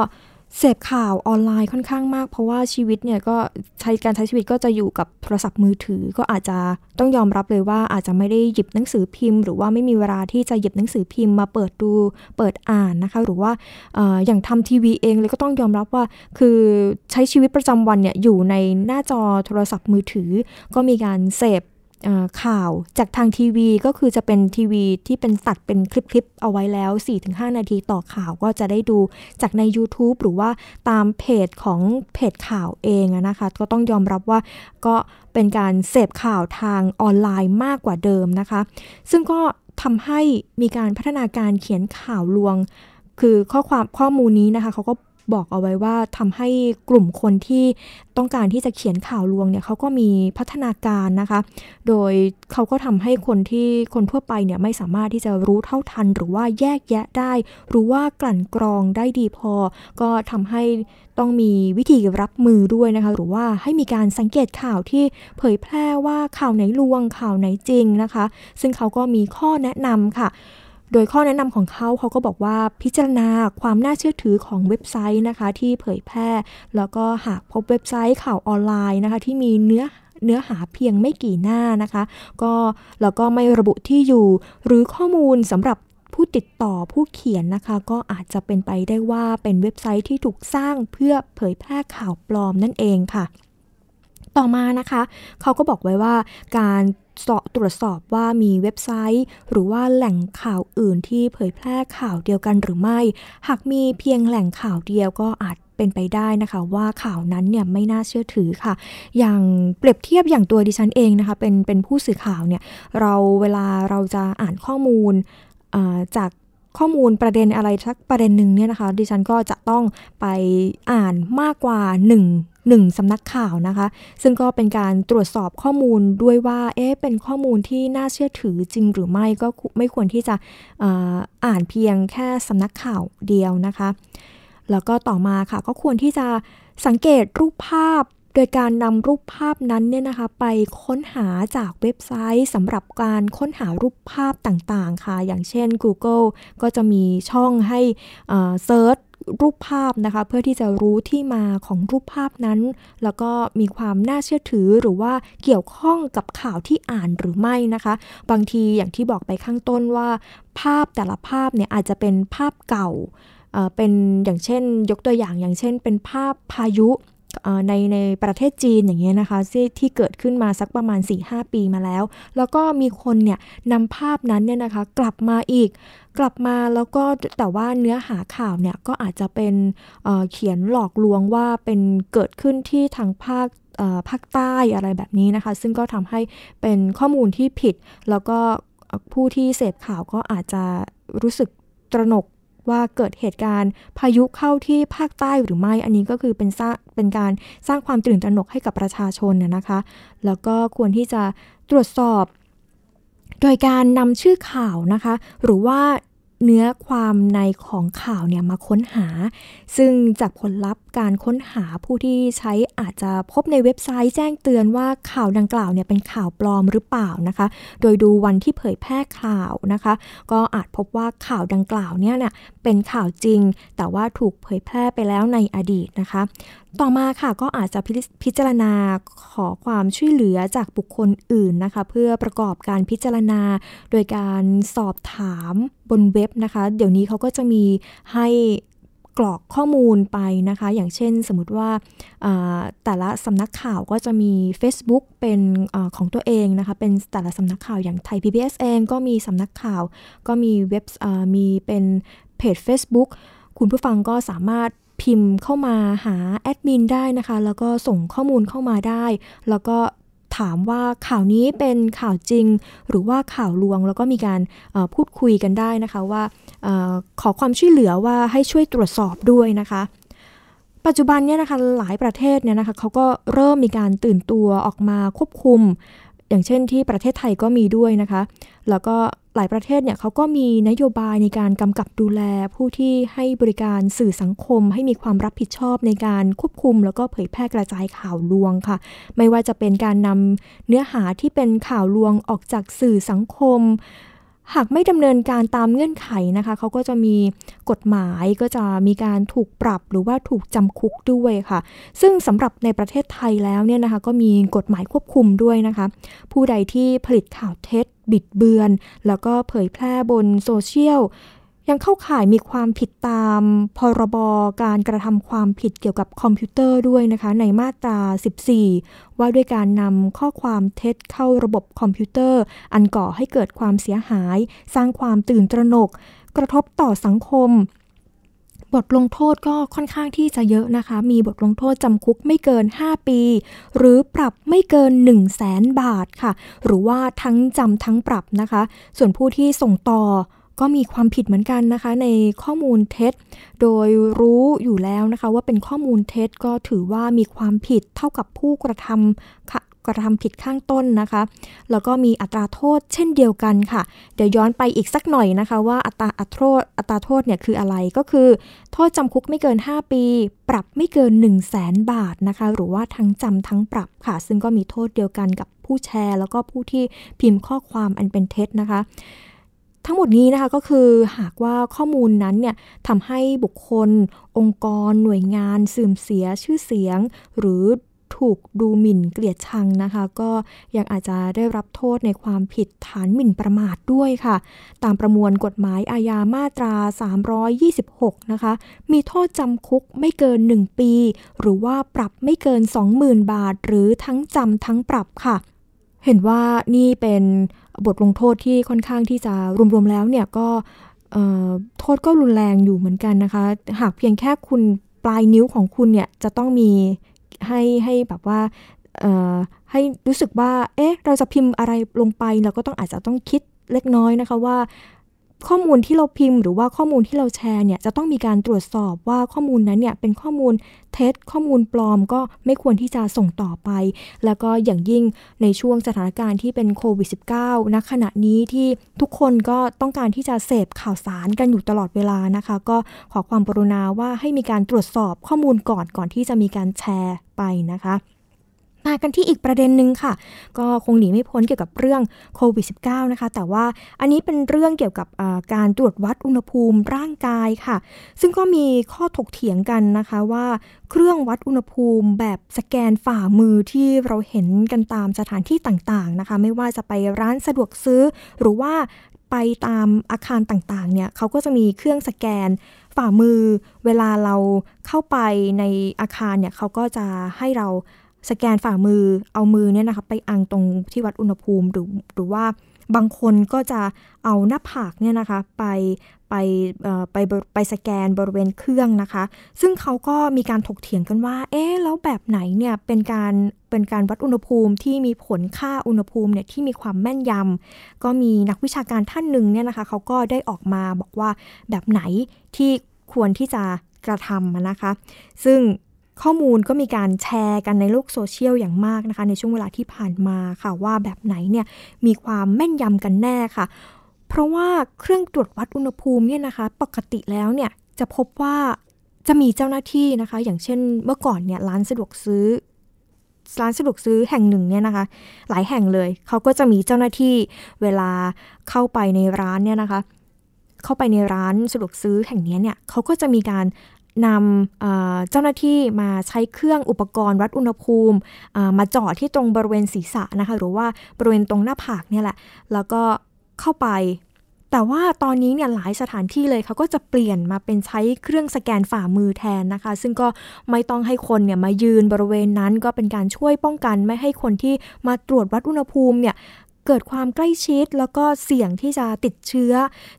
เสพข่าวออนไลน์ค่อนข้างมาก เพราะว่าชีวิตเนี่ยก็ใช้การใช้ชีวิตก็จะอยู่กับโทรศัพท์มือถือ ก็อาจจะต้องยอมรับเลยว่าอาจจะไม่ได้หยิบหนังสือพิมพ์ หรือว่าไม่มีเวลาที่จะหยิบหนังสือพิมพ์มาเปิดดูเปิดอ่านนะคะ หรือว่าออย่างทำทีวีเองเลยก็ต้องยอมรับว่า คือใช้ชีวิตประจำวันเนี่ยอยู่ในหน้าจอโทรศัพท์มือถือ ก็มีการเสพ ข่าวจากทางทีวีก็คือจะเป็นทีวีที่เป็นตัดเป็นคลิปๆเอาไว้แล้ว 4-5 นาทีต่อข่าวก็จะได้ดูจากใน YouTube หรือว่าตามเพจของเพจข่าวเองนะคะ ก็ต้องยอมรับว่าก็เป็นการเสพข่าวทางออนไลน์มากกว่าเดิมนะคะ ซึ่งก็ทำให้มีการพัฒนาการเขียนข่าวลวง คือข้อความข้อมูลนี้นะคะเขาก็ บอกเอาไว้ว่าทำให้กลุ่มคนที่ต้องการที่จะเขียนข่าวลวงเนี่ยเขาก็มีพัฒนาการนะคะ โดยเขาก็ทำให้คนที่คนทั่วไปเนี่ยไม่สามารถที่จะรู้เท่าทัน หรือว่าแยกแยะได้ รู้ว่ากลั่นกรองได้ดีพอ ก็ทำให้ต้องมีวิธีรับมือด้วยนะคะ หรือว่าให้มีการสังเกตข่าวที่เผยแพร่ว่าข่าวไหนลวงข่าวไหนจริงนะคะ ซึ่งเขาก็มีข้อแนะนำค่ะ โดยข้อแนะนำของเขาเขาก็บอกว่าพิจารณาความน่าเชื่อถือของเว็บไซต์นะคะที่เผยแพร่ แล้วก็หากพบเว็บไซต์ข่าวออนไลน์นะคะที่มีเนื้อเนื้อหาเพียงไม่กี่หน้านะคะ ก็แล้วก็ไม่ระบุที่อยู่ หรือข้อมูลสำหรับผู้ติดต่อผู้เขียนนะคะ ก็อาจจะเป็นไปได้ว่าเป็นเว็บไซต์ที่ถูกสร้างเพื่อเผยแพร่ข่าวปลอมนั่นเองค่ะ ต่อมานะคะ เขาก็บอกไว้ว่าการ ตรวจสอบว่ามีเว็บไซต์ หรือว่าแหล่งข่าวอื่นที่เผยแพร่ข่าวเดียวกันหรือไม่ หากมีเพียงแหล่งข่าวเดียวก็อาจเป็นไปได้นะคะว่าข่าวนั้นเนี่ยไม่น่าเชื่อถือค่ะ อย่างเปรียบเทียบอย่างตัวดิฉันเองนะคะเป็นเป็นผู้สื่อข่าวเนี่ยเราเวลาเราจะอ่านข้อมูลจากข้อมูลประเด็นอะไรสักประเด็นหนึ่งเนี่ยนะคะดิฉันก็จะต้องไปอ่านมากกว่า 1 หนึ่งสำนักข่าวนะคะ ซึ่งก็เป็นการตรวจสอบข้อมูลด้วยว่า เอ๊ะ เป็นข้อมูลที่น่าเชื่อถือจริงหรือไม่ ก็ไม่ควรที่จะอ่านเพียงแค่สำนักข่าวเดียวนะคะ แล้วก็ต่อมาค่ะ ก็ควรที่จะสังเกตรูปภาพโดยการนำรูปภาพนั้นเนี่ยนะคะไปค้นหาจากเว็บไซต์สำหรับการค้นหารูปภาพต่างๆค่ะ อย่างเช่น Google ก็จะมีช่องให้เซิร์ช รูปภาพนะคะเพื่อที่จะรู้ที่มาของรูปภาพนั้น แล้วก็มีความน่าเชื่อถือหรือว่าเกี่ยวข้องกับข่าวที่อ่านหรือไม่นะคะ บางทีอย่างที่บอกไปข้างต้นว่า ภาพแต่ละภาพเนี่ยอาจจะเป็นภาพเก่าเป็นอย่างเช่น ยกตัวอย่างอย่างเช่น เป็นภาพพายุในในประเทศจีนอย่างเงี้ยนะคะที่ที่เกิดขึ้นมาสักประมาณ 4-5 ปีมาแล้ว แล้วก็มีคนเนี่ยนำภาพนั้นเนี่ยนะคะกลับมาอีก กลับมาแล้วก็แต่ว่าเนื้อหาข่าวเนี่ยก็อาจจะเป็นเเขียนหลอกลวงว่าเป็นเกิดขึ้นที่ทางภาคภาคใต้อะไรแบบนี้นะคะ ซึ่งก็ทำให้เป็นข้อมูลที่ผิด แล้วก็ผู้ที่เสพข่าวก็อาจจะรู้สึกตระหนกว่าเกิดเหตุการณ์พายุเข้าที่ภาคใต้หรือไม่ อันนี้ก็คือเป็นเป็นการสร้างความตื่นตระหนกให้กับประชาชนนะคะ แล้วก็ควรที่จะตรวจสอบ โดยการนำชื่อข่าวนะคะ หรือว่า เนื้อความในของข่าวเนี่ยมาค้นหา ซึ่งจากผลลัพธ์การค้นหาผู้ที่ใช้อาจจะพบในเว็บไซต์แจ้งเตือนว่าข่าวดังกล่าวเนี่ยเป็นข่าวปลอมหรือเปล่านะคะ โดยดูวันที่เผยแพร่ข่าวนะคะ ก็อาจพบว่าข่าวดังกล่าวเนี่ยเนี่ยเป็นข่าวจริง แต่ว่าถูกเผยแพร่ไปแล้วในอดีตนะคะ ต่อมาค่ะก็อาจจะพิจารณาขอความช่วยเหลือจากบุคคลอื่นนะคะ เพื่อประกอบการพิจารณาโดยการสอบถามบนเว็บนะคะ เดี๋ยวนี้เขาก็จะมีให้กรอกข้อมูลไปนะคะ อย่างเช่นสมมติว่าแต่ละสำนักข่าวก็จะมี Facebook เป็นอของตัวเองนะคะ เป็นแต่ละสำนักข่าวอย่างไทย PBS เองก็มีสำนักข่าว ก็มีเว็บมีเป็นเพจ Facebook คุณผู้ฟังก็สามารถ พิมพ์เข้ามาหาแอดมินได้นะคะ แล้วก็ส่งข้อมูลเข้ามาได้ แล้วก็ถามว่าข่าวนี้เป็นข่าวจริง หรือว่าข่าวลวง แล้วก็มีการพูดคุยกันได้นะคะว่าอขอความช่วยเหลือว่าให้ช่วยตรวจสอบด้วยนะคะ ปัจจุบันเนี่ยนะคะหลายประเทศเนี่ยนะคะเขาก็เริ่มมีการตื่นตัวออกมาควบคุม อย่างเช่นที่ประเทศไทยก็มีด้วยนะคะ แล้วก็หลายประเทศเนี่ยเขาก็มีนโยบายในการกำกับดูแลผู้ที่ให้บริการสื่อสังคม ให้มีความรับผิดชอบในการควบคุม แล้วก็เผยแพร่กระจายข่าวลวงค่ะ ไม่ว่าจะเป็นการนำเนื้อหาที่เป็นข่าวลวงออกจากสื่อสังคม หากไม่ดำเนินการตามเงื่อนไขนะคะเขาก็จะมีกฎหมายก็จะมีการถูกปรับหรือว่าถูกจำคุกด้วยค่ะ ซึ่งสำหรับในประเทศไทยแล้วเนี่ยนะคะก็มีกฎหมายควบคุมด้วยนะคะ ผู้ใดที่ผลิตข่าวเท็จ บิดเบือน แล้วก็เผยแพร่บนโซเชียล ยังเข้าข่ายมีความผิดตามพรบการกระทำความผิดเกี่ยวกับคอมพิวเตอร์ด้วยนะคะ ในมาตรา 14 ว่าด้วยการนำข้อความเท็จเข้าระบบคอมพิวเตอร์ อันก่อให้เกิดความเสียหาย สร้างความตื่นตระหนก กระทบต่อสังคม บทลงโทษก็ค่อนข้างที่จะเยอะนะคะ มีบทลงโทษจำคุกไม่เกิน 5 ปี หรือปรับไม่เกิน 1 0 0 0 0แสนบาทค่ะ หรือว่าทั้งจำทั้งปรับนะคะ ส่วนผู้ที่ส่งต่อ ก็มีความผิดเหมือนกันนะคะ ในข้อมูลเท็จ โดยรู้อยู่แล้วนะคะว่าเป็นข้อมูลเท็จก็ถือว่ามีความผิดเท่ากับผู้กระทำกระทำผิดข้างต้นนะคะ แล้วก็มีอัตราโทษเช่นเดียวกันค่ะ เดี๋ยวย้อนไปอีกสักหน่อยนะคะ ว่าอัตราอัตราโทษอัตราโทษเนี่ยคืออะไรก็คือ โทษจำคุกไม่เกิน 5 ปี ปรับไม่เกิน 1 0 0 0 0แสนบาทนะคะ หรือว่าทั้งจำทั้งปรับค่ะ ซึ่งก็มีโทษเดียวกันกับผู้แชร์ แล้วก็ผู้ที่พิมพ์ข้อความอันเป็นเท็จนะคะ ทั้งหมดนี้นะคะก็คือหากว่าข้อมูลนั้นเนี่ยทำให้บุคคล องค์กร หน่วยงานเสื่อมเสียชื่อเสียง หรือถูกดูหมิ่นเกลียดชังนะคะ ก็ยังอาจจะได้รับโทษในความผิดฐานหมิ่นประมาทด้วยค่ะ ตามประมวลกฎหมายอาญามาตรา 326 นะคะ มีโทษจำคุกไม่เกิน 1 ปี หรือว่าปรับไม่เกิน 20,000 บาท หรือทั้งจำทั้งปรับค่ะ เห็นว่านี่เป็น บทลงโทษที่ค่อนข้างที่จะรวมๆแล้วเนี่ยก็โทษก็รุนแรงอยู่เหมือนกันนะคะ หากเพียงแค่คุณปลายนิ้วของคุณเนี่ยจะต้องมีให้ให้แบบว่าให้รู้สึกว่า เอ๊ะ เราจะพิมพ์อะไรลงไปเราก็ต้องอาจจะต้องคิดเล็กน้อยนะคะว่า ข้อมูลที่เราพิมพ์หรือว่าข้อมูลที่เราแชร์เนี่ยจะต้องมีการตรวจสอบว่าข้อมูลนั้นเนี่ยเป็นข้อมูลเท็จข้อมูลปลอมก็ไม่ควรที่จะส่งต่อไป แล้วก็อย่างยิ่งในช่วงสถานการณ์ที่เป็นโควิด -19 ณขณะนี้ที่ทุกคนก็ต้องการที่จะเสพข่าวสารกันอยู่ตลอดเวลานะคะ ก็ขอความปรุณาว่าให้มีการตรวจสอบข้อมูลก่อนก่อนที่จะมีการแชร์ไปนะคะ มากันที่อีกประเด็นหนึ่งค่ะ ก็คงหนีไม่พ้นเกี่ยวกับเรื่องโควิด -19 นะคะ แต่ว่าอันนี้เป็นเรื่องเกี่ยวกับการตรวจวัดอุณหภูมิร่างกายค่ะ ซึ่งก็มีข้อถกเถียงกันนะคะว่าเครื่องวัดอุณหภูมิแบบสแกนฝ่ามือที่เราเห็นกันตามสถานที่ต่างๆนะคะ ไม่ว่าจะไปร้านสะดวกซื้อ หรือว่าไปตามอาคารต่างๆเนี่ยเขาก็จะมีเครื่องสแกนฝ่ามือ เวลาเราเข้าไปในอาคารเนี่ยเขาก็จะให้เรา สแกนฝ่ามือเอามือเนี่ยนะคะไปอังตรงที่วัดอุณหภูมิหรือหรือว่าบางคนก็จะเอาหน้าผากเนี่ยนะคะไปไปไปไปสแกนบริเวณเครื่องนะคะ ซึ่งเขาก็มีการถกเถียงกันว่า เอ๊ะแล้วแบบไหนเนี่ยเป็นการเป็นการวัดอุณหภูมิที่มีผลค่าอุณหภูมิเนี่ยที่มีความแม่นยำก็มีนักวิชาการท่านหนึ่งเนี่ยนะคะเขาก็ได้ออกมาบอกว่าแบบไหนที่ควรที่จะกระทำนะคะ ซึ่ง ข้อมูลก็มีการแชร์กันในโลกโซเชียลอย่างมากนะคะ ในช่วงเวลาที่ผ่านมาค่ะว่าแบบไหนเนี่ยมีความแม่นยำกันแน่ค่ะ เพราะว่าเครื่องตรวจวัดอุณหภูมิเนี่ยนะคะ ปกติแล้วเนี่ยจะพบว่าจะมีเจ้าหน้าที่นะคะ อย่างเช่นเมื่อก่อนเนี่ยร้านสะดวกซื้อร้านสะดวกซื้อแห่งหนึ่งเนี่ยนะคะ หลายแห่งเลยเขาก็จะมีเจ้าหน้าที่เวลาเข้าไปในร้านเนี่ยนะคะ เข้าไปในร้านสะดวกซื้อแห่งนี้เนี่ยเขาก็จะมีการ นำเจ้าหน้าที่มาใช้เครื่องอุปกรณ์วัดอุณหภูมิ มาจอดที่ตรงบริเวณศีรษะนะคะ หรือว่าบริเวณตรงหน้าผากเนี่ยแหละ แล้วก็เข้าไป แต่ว่าตอนนี้เนี่ยหลายสถานที่เลยเขาก็จะเปลี่ยนมาเป็นใช้เครื่องสแกนฝ่ามือแทนนะคะ ซึ่งก็ไม่ต้องให้คนเนี่ยมายืนบริเวณนั้นก็เป็นการช่วยป้องกันไม่ให้คนที่มาตรวจวัดอุณหภูมิเนี่ย เกิดความใกล้ชิดแล้วก็เสี่ยงที่จะติดเชื้อ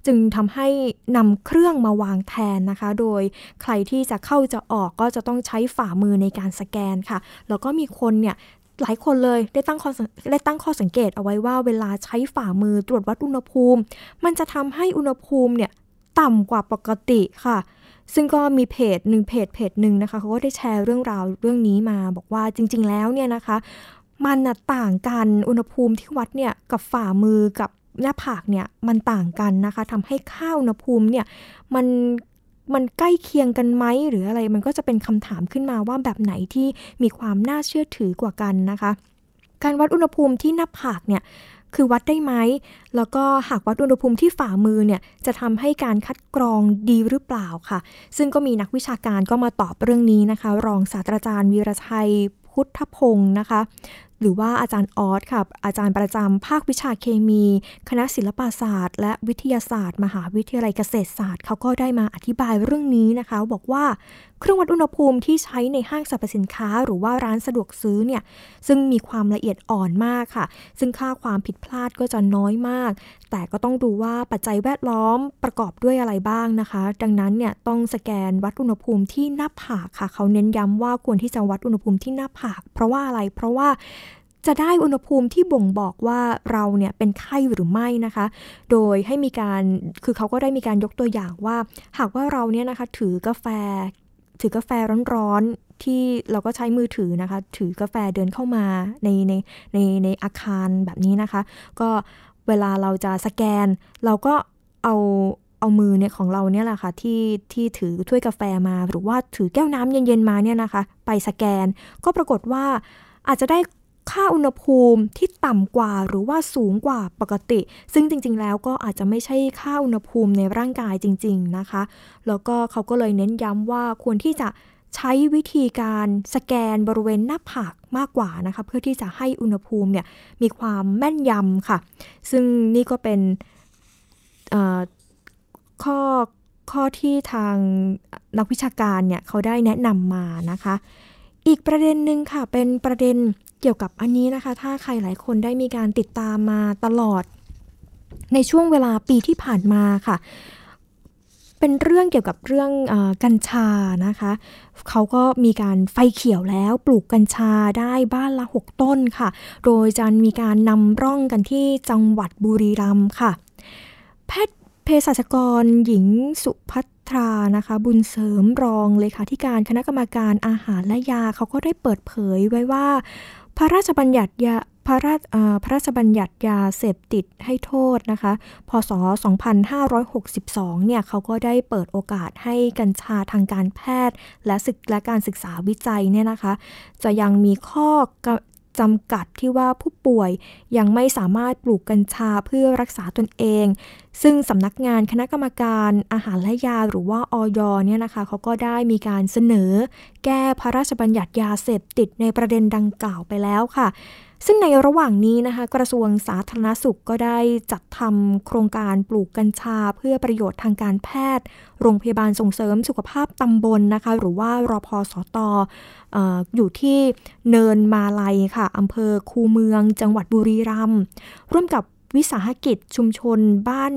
จึงทำให้นำเครื่องมาวางแทนนะคะ โดยใครที่จะเข้าจะออกก็จะต้องใช้ฝ่ามือในการสแกนค่ะ แล้วก็มีคนเนี่ยหลายคนเลยได้ตั้งข้อได้ตั้งข้อสังเกตเอาไว้ว่าเวลาใช้ฝ่ามือตรวจวัดอุณหภูมิ มันจะทำให้อุณหภูมิเนี่ยต่ำกว่าปกติค่ะ ซึ่งก็มีเพจหนึ่งเพจเพจหนึ่งนะคะเขาก็ได้แชร์เรื่องราวเรื่องนี้มาบอกว่าจริง ๆ แล้วเนี่ยนะคะ มันต่างกันอุณหภูมิที่วัดเนี่ยกับฝ่ามือกับหน้าผากเนี่ยมันต่างกันนะคะทำให้ค่าอุณหภูมิเนี่ยมันมันใกล้เคียงกันไหมหรืออะไรมันก็จะเป็นคำถามขึ้นมาว่าแบบไหนที่มีความน่าเชื่อถือกว่ากันนะคะ การวัดอุณหภูมิที่หน้าผากเนี่ยคือวัดได้ไหม แล้วก็หากวัดอุณหภูมิที่ฝ่ามือเนี่ยจะทำให้การคัดกรองดีหรือเปล่าค่ะ ซึ่งก็มีนักวิชาการก็มาตอบเรื่องนี้นะคะ รองศาสตราจารย์วีรชัยพุทธพงศ์นะคะ หรือว่าอาจารย์ออสค่ะ อาจารย์ประจำภาควิชาเคมี คณะศิลปศาสตร์ และวิทยาศาสตร์ มหาวิทยาลัยเกษตรศาสตร์เขาก็ได้มาอธิบายเรื่องนี้นะคะ บอกว่าเครื่องวัดอุณหภูมิที่ใช้ในห้างสรรพสินค้า หรือว่าร้านสะดวกซื้อเนี่ยซึ่งมีความละเอียดอ่อนมากค่ะ ซึ่งค่าความผิดพลาดก็จะน้อยมาก แต่ก็ต้องดูว่าปัจจัยแวดล้อมประกอบด้วยอะไรบ้างนะคะ ดังนั้นเนี่ยต้องสแกนวัดอุณหภูมิที่หน้าผากค่ะ เขาเน้นย้ำว่าควรที่จะวัดอุณหภูมิที่หน้าผาก เพราะว่าอะไรเพราะว่า จะได้อุณหภูมิที่บ่งบอกว่าเราเนี่ยเป็นไข้หรือไม่นะคะ โดยให้มีการคือเขาก็ได้มีการยกตัวอย่างว่า หากว่าเราเนี่ยนะคะถือกาแฟ ถือกาแฟร้อนๆที่เราก็ใช้มือถือนะคะ ถือกาแฟเดินเข้ามาในในในในอาคารแบบนี้นะคะ ก็เวลาเราจะสแกน เราก็เอาเอามือเนี่ยของเราเนี่ยแหละค่ะที่ที่ถือถ้วยกาแฟมา หรือว่าถือแก้วน้ำเย็นๆมาเนี่ยนะคะ ไปสแกน ก็ปรากฏว่าอาจจะได้ ค่าอุณหภูมิที่ต่ำกว่าหรือว่าสูงกว่าปกติ ซึ่งจริงๆ แล้วก็อาจจะไม่ใช่ค่าอุณหภูมิในร่างกายจริง ๆนะคะ แล้วก็เขาก็เลยเน้นย้ำว่าควรที่จะใช้วิธีการสแกนบริเวณหน้าผากมากกว่านะคะ เพื่อที่จะให้อุณหภูมิเนี่ยมีความแม่นยำค่ะ ซึ่งนี่ก็เป็นข้อข้อที่ทางนักวิชาการเนี่ยเขาได้แนะนำมานะคะ อีกประเด็นหนึ่งค่ะเป็นประเด็นเกี่ยวกับอันนี้นะคะ ถ้าใครหลายคนได้มีการติดตามมาตลอด ในช่วงเวลาปีที่ผ่านมาค่ะ เป็นเรื่องเกี่ยวกับเรื่องอกัญชานะคะ เขาก็มีการไฟเขียวแล้วปลูกกัญชาได้บ้านละ 6 ต้นค่ะ โดยจะมีการนำร่องกันที่จังหวัดบุรีรัมย์ค่ะ แพทย์เภสัชกรหญิงสุพัฒ ทรานะคะ บุญเสริมรองเลขาธิการคณะกรรมการอาหารและยาเขาก็ได้เปิดเผยไว้ว่า พระราชบัญญัติยาพระราชพระราชบัญญัติยาเสพติดให้โทษนะคะ พศ 2562 เนี่ยเขาก็ได้เปิดโอกาสให้กัญชาทางการแพทย์ และศึกและการศึกษาวิจัยเนี่ยนะคะ จะยังมีข้อ จำกัดที่ว่าผู้ป่วยยังไม่สามารถปลูกกัญชาเพื่อรักษาตนเอง ซึ่งสำนักงานคณะกรรมการอาหารและยาหรือว่าออยเนี่ยนะคะเขาก็ได้มีการเสนอ แก้พระราชบัญญัติยาเสพติดในประเด็นดังกล่าวไปแล้วค่ะ ซึ่งในระหว่างนี้นะคะ กระทรวงสาธารณสุขก็ได้จัดทำโครงการปลูกกัญชา เพื่อประโยชน์ทางการแพทย์ โรงพยาบาลส่งเสริมสุขภาพตำบลนนะคะ หรือว่ารอพอสตอออยู่ที่เนินมาลัยค่ะอำเภอคูเมือง จังหวัดบุรีรัมย์ร่วมกับวิสาหกิจชุมชนบ้าน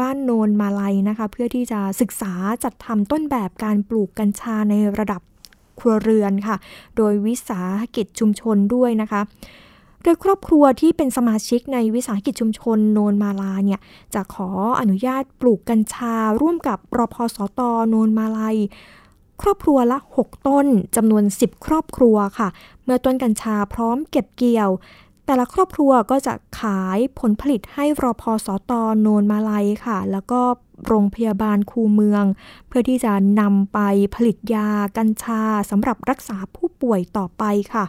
บ้านโนนมาลัยนะคะ เพื่อที่จะศึกษาจัดทำต้นแบบการปลูกกัญชาในระดับครัวเรือนค่ะ โดยวิสาหกิจชุมชนด้วยนะคะ ดยครอบครัวที่เป็นสมาชิกในวิสาหกิจชุมชนโนนมาลาเนี่ยจะขออนุญาตปลูกกัญชา ร่วมกับรพสตโนนมาลัยครอบครัวละ 6 ต้นจำนวน 10 ครอบครัวค่ะ เมื่อต้นกัญชาพร้อมเก็บเกี่ยว แต่ละครอบครัวก็จะขายผลผลิตให้รอพอสตอโนนมาลัยค่ะ แล้วก็โรงพยาบาลคูเมือง เพื่อที่จะนำไปผลิตยากัญชาสำหรับรักษาผู้ป่วยต่อไปค่ะ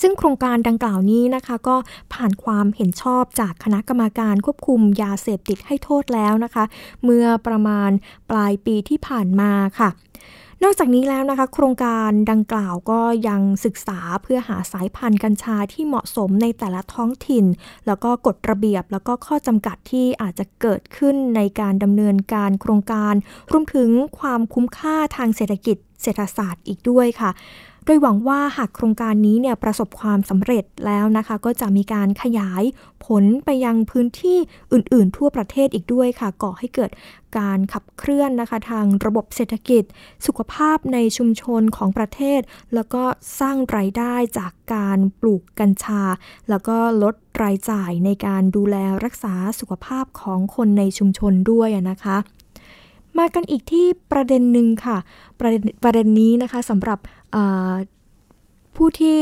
ซึ่งโครงการดังกล่าวนี้นะคะ ก็ผ่านความเห็นชอบจากคณะกรรมการควบคุมยาเสพติดให้โทษแล้วนะคะ เมื่อประมาณปลายปีที่ผ่านมาค่ะนอกจากนี้แล้วนะคะ โครงการดังกล่าวก็ยังศึกษาเพื่อหาสายพันธุ์กัญชาที่เหมาะสมในแต่ละท้องถิ่น แล้วก็กฎระเบียบแล้วก็ข้อจำกัดที่อาจจะเกิดขึ้นในการดำเนินการโครงการ รวมถึงความคุ้มค่าทางเศรษฐกิจเศรษฐศาสตร์อีกด้วยค่ะ โดยหวังว่าหากโครงการนี้เนี่ยประสบความสำเร็จแล้วนะคะ ก็จะมีการขยายผลไปยังพื้นที่อื่น ๆ ทั่วประเทศอีกด้วยค่ะ ก่อให้เกิดการขับเคลื่อนนะคะ ทางระบบเศรษฐกิจ สุขภาพในชุมชนของประเทศ แล้วก็สร้างรายได้จากการปลูกกัญชา แล้วก็ลดรายจ่ายในการดูแลรักษาสุขภาพของคนในชุมชนด้วยนะคะ มากันอีกที่ประเด็นหนึ่งค่ะ ประเด็นประเด็นนี้นะคะสำหรับผู้ที่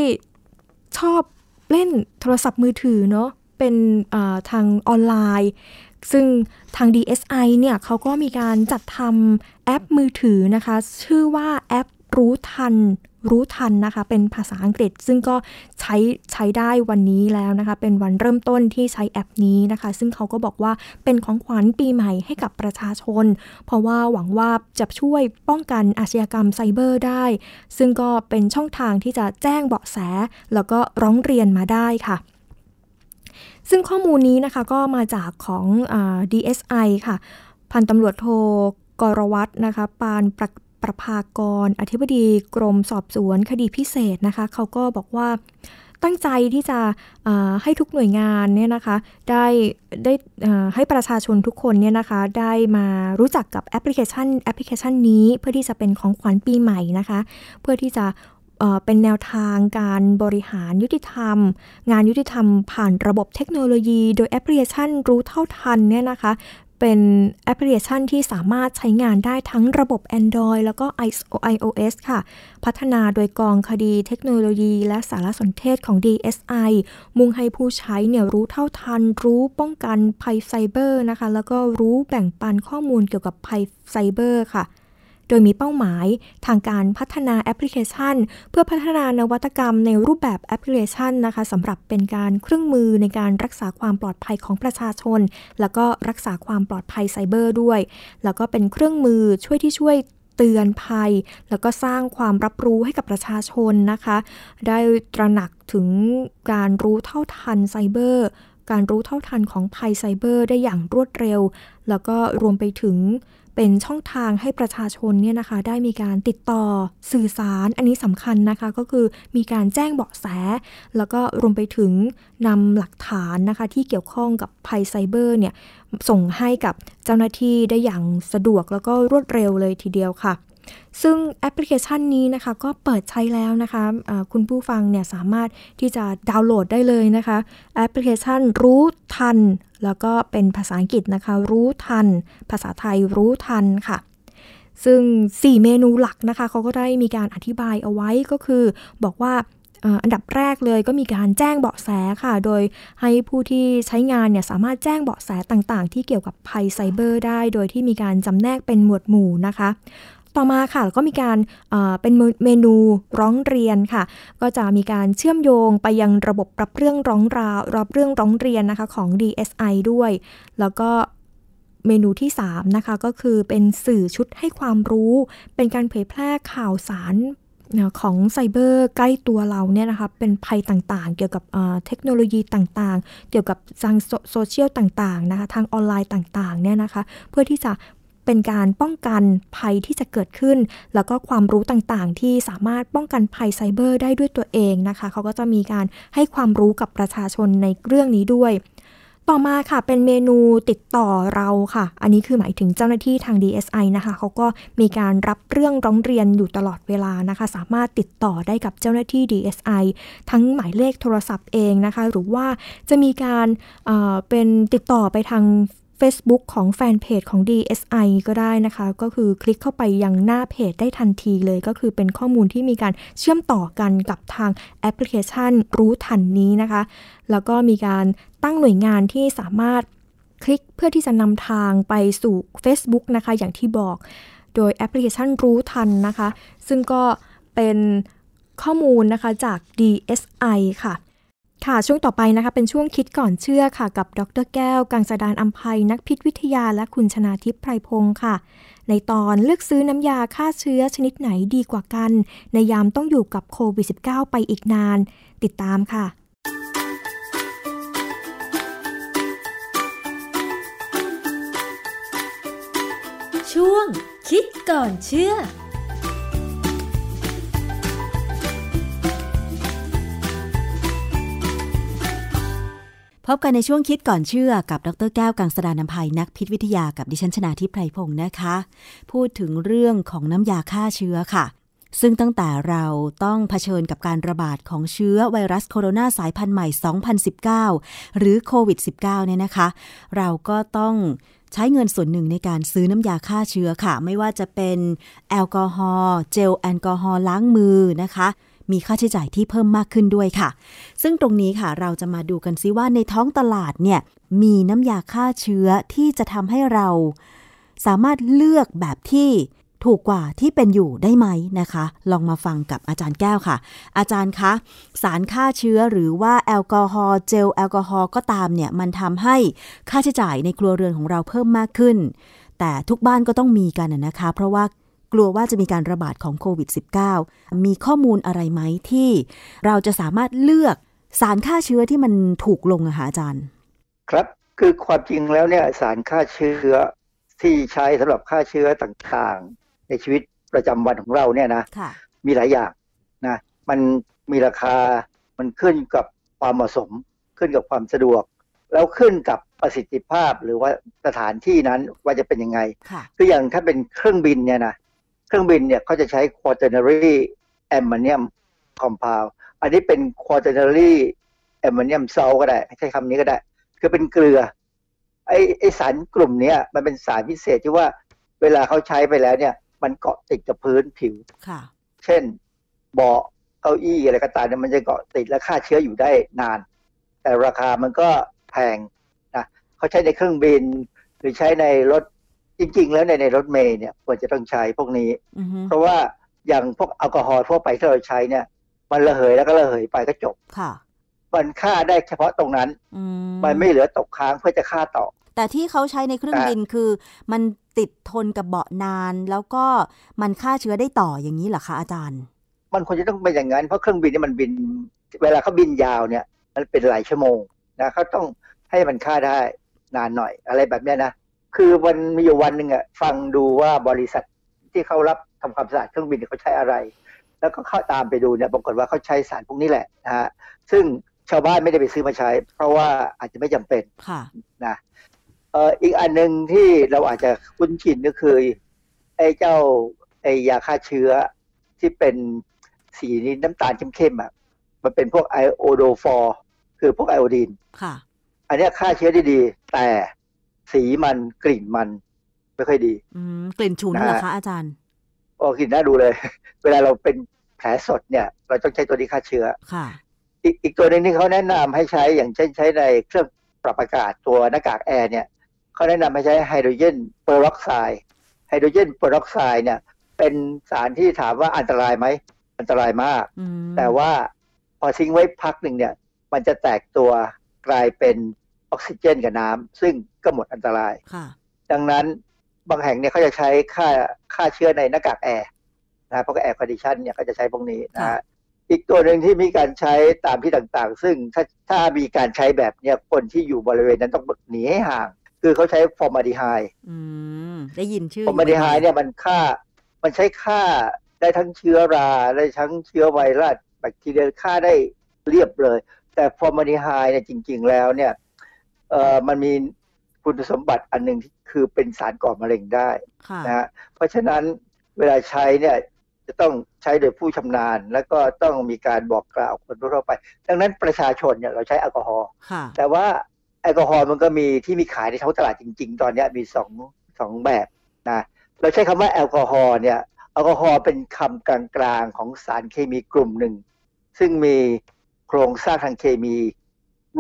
ชอบเล่นโทรศัพท์มือถือเนาะเป็นทางออนไลน์ ซึ่งทาง DSI เนี่ยเขาก็มีการจัดทำแอปมือถือนะคะ ชื่อว่าแอปรู้ทัน รู้ทันนะคะ เป็นภาษาอังกฤษ ซึ่งก็ใช้ใช้ได้วันนี้แล้วนะคะ เป็นวันเริ่มต้นที่ใช้แอปนี้นะคะ ซึ่งเขาก็บอกว่าเป็นของขวัญปีใหม่ให้กับประชาชน เพราะว่าหวังว่าจะช่วยป้องกันอาชญากรรมไซเบอร์ได้ ซึ่งก็เป็นช่องทางที่จะแจ้งเบาะแส แล้วก็ร้องเรียนมาได้ค่ะซึ่งข้อมูลนี้นะคะก็มาจากของอ DSI ค่ะ พันตำรวจโทกรวัตนะคะ ปานประ ประภากร อธิบดีกรมสอบสวนคดีพิเศษนะคะ เขาก็บอกว่าตั้งใจที่จะให้ทุกหน่วยงานเนี่ยนะคะได้ได้ให้ประชาชนทุกคนเนี่ยนะคะได้มารู้จักกับแอปพลิเคชันแอปพลิเคชันนี้เพื่อที่จะเป็นของขวัญปีใหม่นะคะ เพื่อที่จะเป็นแนวทางการบริหารยุติธรรม งานยุติธรรมผ่านระบบเทคโนโลยี โดยแอปพลิเคชันรู้เท่าทันเนี่ยนะคะ เป็นแอปพลิเคชันที่สามารถใช้งานได้ทั้งระบบ Android แล้วก็ iOS ค่ะ พัฒนาโดยกองคดีเทคโนโลยี และสารสนเทศของ DSI มุ่งให้ผู้ใช้เนี่ยรู้เท่าทัน รู้ป้องกันภัยไซเบอร์นะคะ แล้วก็รู้แบ่งปันข้อมูลเกี่ยวกับภัยไซเบอร์ค่ะ โดยมีเป้าหมายทางการพัฒนาแอปพลิเคชัน เพื่อพัฒนานวัตกรรมในรูปแบบแอปพลิเคชันนะคะสำหรับเป็นการเครื่องมือในการรักษาความปลอดภัยของประชาชน แล้วก็รักษาความปลอดภัยไซเบอร์ด้วย แล้วก็เป็นเครื่องมือช่วยที่ช่วยเตือนภัย แล้วก็สร้างความรับรู้ให้กับประชาชนนะคะ ได้ตระหนักถึงการรู้เท่าทันไซเบอร์ การรู้เท่าทันของภัยไซเบอร์ได้อย่างรวดเร็ว แล้วก็รวมไปถึง เป็นช่องทางให้ประชาชนเนี่ยนะคะได้มีการติดต่อสื่อสาร อันนี้สำคัญนะคะก็คือมีการแจ้งเบาะแส แล้วก็รวมไปถึงนำหลักฐานนะคะที่เกี่ยวข้องกับภัยไซเบอร์เนี่ยส่งให้กับเจ้าหน้าที่ได้อย่างสะดวกแล้วก็รวดเร็วเลยทีเดียวค่ะ ซึ่งแอปพลิเคชันนี้นะคะก็เปิดใช้แล้วนะคะคุณผู้ฟังเนี่ยสามารถที่จะดาวน์โหลดได้เลยนะคะ แอปพลิเคชันรู้ทัน แล้วก็เป็นภาษาอังกฤษนะคะ รู้ทัน ภาษาไทยรู้ทันค่ะซึ่ง 4 เมนูหลักนะคะเขาก็ได้มีการอธิบายเอาไว้ก็คือ บอกว่าอันดับแรกเลยก็มีการแจ้งเบาะแสค่ะ โดยให้ผู้ที่ใช้งานเนี่ยสามารถแจ้งเบาะแสต่างๆ ที่เกี่ยวกับภัยไซเบอร์ได้ โดยที่มีการจำแนกเป็นหมวดหมู่นะคะ ต่อมาค่ะก็มีการเป็นเมนูร้องเรียนค่ะ ก็จะมีการเชื่อมโยงไปยังระบบรับเรื่องร้องราวรับเรื่องร้องเรียนนะคะของ DSI ด้วย แล้วก็เมนูที่ 3 นะคะ ก็คือเป็นสื่อชุดให้ความรู้ เป็นการเผยแพร่ข่าวสารของไซเบอร์ใกล้ตัวเราเนี่ยนะคะเป็นภัยต่างๆ เกี่ยวกับเทคโนโลยีต่างๆ เกี่ยวกับทางโซเชียลต่างๆนะคะทางออนไลน์ต่างๆเนี่ยนะคะ เพื่อที่จะ เป็นการป้องกันภัยที่จะเกิดขึ้น แล้วก็ความรู้ต่างๆ ที่สามารถป้องกันภัยไซเบอร์ได้ด้วยตัวเองนะคะ เขาก็จะมีการให้ความรู้กับประชาชนในเรื่องนี้ด้วย ต่อมาค่ะเป็นเมนูติดต่อเราค่ะ อันนี้คือหมายถึงเจ้าหน้าที่ทาง DSI นะคะเขาก็มีการรับเรื่องร้องเรียนอยู่ตลอดเวลานะคะ สามารถติดต่อได้กับเจ้าหน้าที่ DSI ทั้งหมายเลขโทรศัพท์เองนะคะ หรือว่าจะมีการเป็นติดต่อไปทาง Facebook ของแฟนเพจของ DSI ก็ได้นะคะ ก็คือคลิกเข้าไปยังหน้าเพจได้ทันทีเลยก็คือเป็นข้อมูลที่มีการเชื่อมต่อกันกับทางแอปพลิเคชันรู้ทันนี้นะคะ แล้วก็มีการตั้งหน่วยงานที่สามารถคลิกเพื่อที่จะนำทางไปสู่ Facebook นะคะอย่างที่บอก โดยแอปพลิเคชันรู้ทันนะคะ ซึ่งก็เป็นข้อมูลนะคะจาก DSI ค่ะ ค่ะ ช่วงต่อไปนะคะ เป็นช่วงคิดก่อนเชื่อค่ะ กับดรแก้ว กังสดานอัมภัยนักพิษวิทยาและคุณชนาทิพย์ไพรพงศ์ค่ะ ในตอนเลือกซื้อน้ำยาฆ่าเชื้อชนิดไหนดีกว่ากัน ในยามต้องอยู่กับโควิด -19 ไปอีกนาน ติดตามค่ะช่วงคิดก่อนเชื่อ พบกันในช่วงคิดก่อนเชื่อกับดรแก้วกังสดานนภัยนักพิษวิทยากับดิฉันชนาทิพไพรพงศ์นะคะ พูดถึงเรื่องของน้ำยาฆ่าเชื้อค่ะ ซึ่งตั้งแต่เราต้องเผชิญกับการระบาดของเชื้อไวรัสโคโรนาสายพันธุ์ใหม่ 2019 หรือโควิด -19 เนี่ยนะคะ เราก็ต้องใช้เงินส่วนหนึ่งในการซื้อน้ำยาฆ่าเชื้อค่ะ ไม่ว่าจะเป็นแอลกอฮอล์เจลแอลกอฮอล์ล้างมือนะคะ มีค่าใช้จ่ายที่เพิ่มมากขึ้นด้วยค่ะ ซึ่งตรงนี้ค่ะเราจะมาดูกันซิว่าในท้องตลาดเนี่ยมีน้ำยาฆ่าเชื้อที่จะทำให้เรา สามารถเลือกแบบที่ถูกกว่าที่เป็นอยู่ได้ไหมนะคะ ลองมาฟังกับอาจารย์แก้วค่ะ อาจารย์คะสารฆ่าเชื้อหรือว่าแอลกอฮอล์เจลแอลกอฮอล์ก็ตามเนี่ยมันทำให้ค่าใช้จ่ายในครัวเรือนของเราเพิ่มมากขึ้น แต่ทุกบ้านก็ต้องมีกันนะคะ เพราะว่า กลัวว่าจะมีการระบาดของโควิด -19 มีข้อมูลอะไรไหมที่เราจะสามารถเลือกสารฆ่าเชื้อที่มันถูกลงอะคะอาจารย์ ครับคือความจริงแล้วเนี่ยสารฆ่าเชื้อที่ใช้สำหรับฆ่าเชื้อต่างๆ ในชีวิตประจำวันของเราเนี่ยนะค่ะมีหลายอย่างนะมันมีราคามันขึ้นกับความเหมาะสม ขึ้นกับความสะดวก แล้วขึ้นกับประสิทธิภาพหรือว่าสถานที่นั้นว่าจะเป็นยังไงค่ะคืออย่างถ้าเป็นเครื่องบินเนี่ยนะ เครื่องบินเนี่ยเขาจะใช้ quaternary ammonium compound อันนี้เป็น quaternary ammonium salt ก็ได้ ใช้คำนี้ก็ได้ คือเป็นเกลือ ไอไอสารกลุ่มเนี้ยมันเป็นสารพิเศษที่ว่าเวลาเขาใช้ไปแล้วเนี่ย มันเกาะติดกับพื้นผิวค่ะเช่นเบาะเก้าอี้อะไรก็ตามเนี่ยมันจะเกาะติดและฆ่าเชื้ออยู่ได้นาน แต่ราคามันก็แพงนะเขาใช้ในเครื่องบิน หรือใช้ในรถ จริง ๆ แล้วในในรถเมล์เนี่ยควรจะต้องใช้พวกนี้อือฮึเพราะว่าอย่างพวกแอลกอฮอล์ทั่วไปที่เราใช้เนี่ย มันระเหยแล้วก็ระเหยไปก็จบค่ะมันฆ่าได้เฉพาะตรงนั้นอืมันไม่เหลือตกค้างเพื่อจะฆ่าต่อ แต่ที่เขาใช้ในเครื่องแต่บินคือ มันติดทนกับเบาะนาน แล้วก็มันฆ่าเชื้อได้ต่ออย่างนี้เหรอคะอาจารย์ มันควรจะต้องเป็นอย่างนั้น เพราะเครื่องบินเนี่ยมันบิน เวลาเขาบินยาวเนี่ย มันเป็นหลายชั่วโมงนะเขาต้องให้มันฆ่าได้นานหน่อยอะไรแบบเนี้ยนะ คือมันมีอยู่วันหนึ่งอะฟังดูว่าบริษัทที่เขารับทำความสะอาดเครื่องบินเนี่ยเขาใช้อะไร แล้วก็เข้าตามไปดูเนี่ยปรากฏว่าเขาใช้สารพวกนี้แหละนะฮะซึ่งชาวบ้านไม่ได้ไปซื้อมาใช้ เพราะว่าอาจจะไม่จำเป็นค่ะนะเอ่ออีกอันหนึ่งที่เราอาจจะคุ้นชินก็คือไอ้เจ้าไอ้ยาฆ่าเชื้อที่เป็นสีนี้น้ำตาลเข้มๆอะมันเป็นพวกไอโอโดฟอร์คือพวกไอโอดีนค่ะ อันเนี้ยฆ่าเชื้อได้ดี แต่ สีมันกลิ่นมัน ไม่ค่อยดี อืมกลิ่นฉุนนะเหรอคะอาจารย์โอ้กลิ่นน่าดูเลย เวลาเราเป็นแผลสดเนี่ย เราต้องใช้ตัวนี้ฆ่าเชื้อค่ะ อีกอีกตัวหนึ่งที่เขาแนะนำให้ใช้อย่างเช่นใช้ในเครื่องปรับอากาศตัวหน้ากากแอร์เนี่ยเขาแนะนำให้ใช้ไฮโดรเจนเปอร์ออกไซด์ไฮโดรเจนเปอร์ออกไซด์เนี่ยเป็นสารที่ถามว่าอันตรายไหมอันตรายมากอืมแต่ว่าพอทิ้งไว้พักหนึ่งเนี่ย มันจะแตกตัวกลายเป็น ออกซิเจนกับน้ำซึ่งก็หมดอันตรายค่ะดังนั้นบางแห่งเนี่ยเขาจะใช้ฆ่าฆ่าเชื้อในหน้ากากแอร์นะเพราะ air condition เนี่ยก็จะใช้พวกนี้นะค่ะฮะอีกตัวหนึ่งที่มีการใช้ตามที่ต่างๆ ซึ่งถ้าถ้ามีการใช้แบบเนี่ยคนที่อยู่บริเวณนั้นต้องหนีให้ห่าง คือเขาใช้ฟอร์มาลดีไฮด์อืมได้ยินชื่อฟอร์มาลดีไฮด์เนี่ยมันฆ่า มันใช้ฆ่าได้ทั้งเชื้อราได้ทั้งเชื้อไวรัสแบคทีเรียฆ่าได้เรียบเลย แต่ฟอร์มาลดีไฮด์เนี่ยจริง ๆ แล้วเนี่ย เอ่อมันมีคุณสมบัติอันหนึ่งที่คือเป็นสารก่อมะเร็งได้ค่ะนะฮะเพราะฉะนั้นเวลาใช้เนี่ยจะต้องใช้โดยผู้ชำนาญ แล้วก็ต้องมีการบอกกล่าวคนทั่วๆไป ดังนั้นประชาชนเนี่ยเราใช้แอลกอฮอล์ค่ะแต่ว่าไออลกอฮอล์มันก็มีที่มีขายในท้องตลาดจริง ๆ ตอนนี้มีสองสองแบบนะเราใช้คำว่าแอลกอฮอล์เนี่ยแอลกอฮอล์เป็นคำกลางๆของสารเคมีกลุ่มหนึ่ง ซึ่งมีโครงสร้างทางเคมี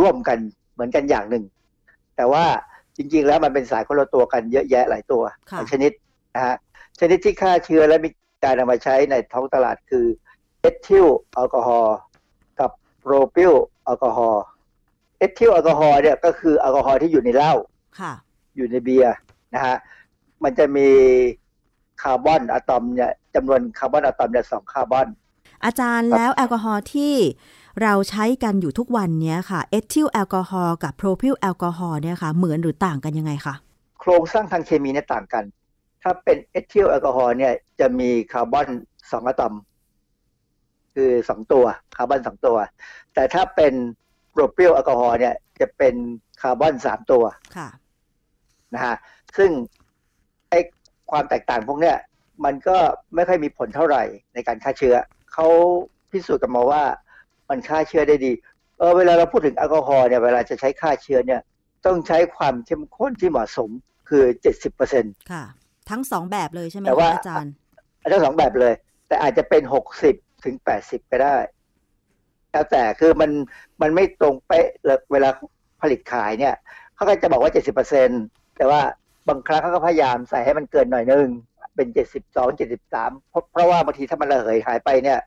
ร่วมกันเหมือนกันอย่างหนึ่ง แต่ว่าจริง ๆ แล้วมันเป็นสารคนละตัวกันเยอะแยะหลายตัวค่ะหลายชนิดนะฮะชนิดที่ฆ่าเชื้อและมีการนำมาใช้ในท้องตลาดคือเอทิลแอลกอฮอล์กับโปรพิลแอลกอฮอล์เอทิลแอลกอฮอล์เนี่ยก็คือแอลกอฮอล์ที่อยู่ในเหล้าค่ะอยู่ในเบียร์นะฮะมันจะมีคาร์บอนอะตอมเนี่ยจำนวนคาร์บอนอะตอมเนี่ยสองคาร์บอน อาจารย์แล้วแอลกอฮอล์ที่ เราใช้กันอยู่ทุกวันเนี้ยค่ะเอทิลแอลกอฮอล์กับโพรพิลแอลกอฮอล์เนี่ยค่ะเหมือนหรือต่างกันยังไงคะโครงสร้างทางเคมีเนี่ยต่างกัน ถ้าเป็นเอทิลแอลกอฮอล์เนี่ยจะมีคาร์บอนสองอะตอม คือสองตัวคาร์บอนสองตัว แต่ถ้าเป็นโปรพิลแอลกอฮอล์เนี่ยจะเป็นคาร์บอนสามตัวค่ะนะฮะซึ่งไอ้ความแตกต่างพวกเนี้ยมันก็ไม่ค่อยมีผลเท่าไหร่ในการฆ่าเชื้อ เขาพิสูจน์กันมาว่า มันฆ่าเชื้อได้ดีเออเวลาเราพูดถึงแอลกอฮอล์เนี่ยเวลาจะใช้ฆ่าเชื้อเนี่ยต้องใช้ความเข้มข้นที่เหมาะสมคือ70%เปอร์เซ็นต์ค่ะ ทั้งสองแบบเลยใช่ไหมแต่ว่าคะอาจารย์ทั้งสองแบบเลย แต่อาจจะเป็น60ถึง80ก็ได้แล้วแต่คือมันมันไม่ตรงเป๊ะเลยเวลาผลิตขายเนี่ยเขาก็จะบอกว่า70%แต่ว่าบางครั้งเขาก็พยายามใส่ให้มันเกินหน่อยนึงเป็น72 73เพราะเพราะว่าบางทีถ้ามันระเหยหายไปเนี่ย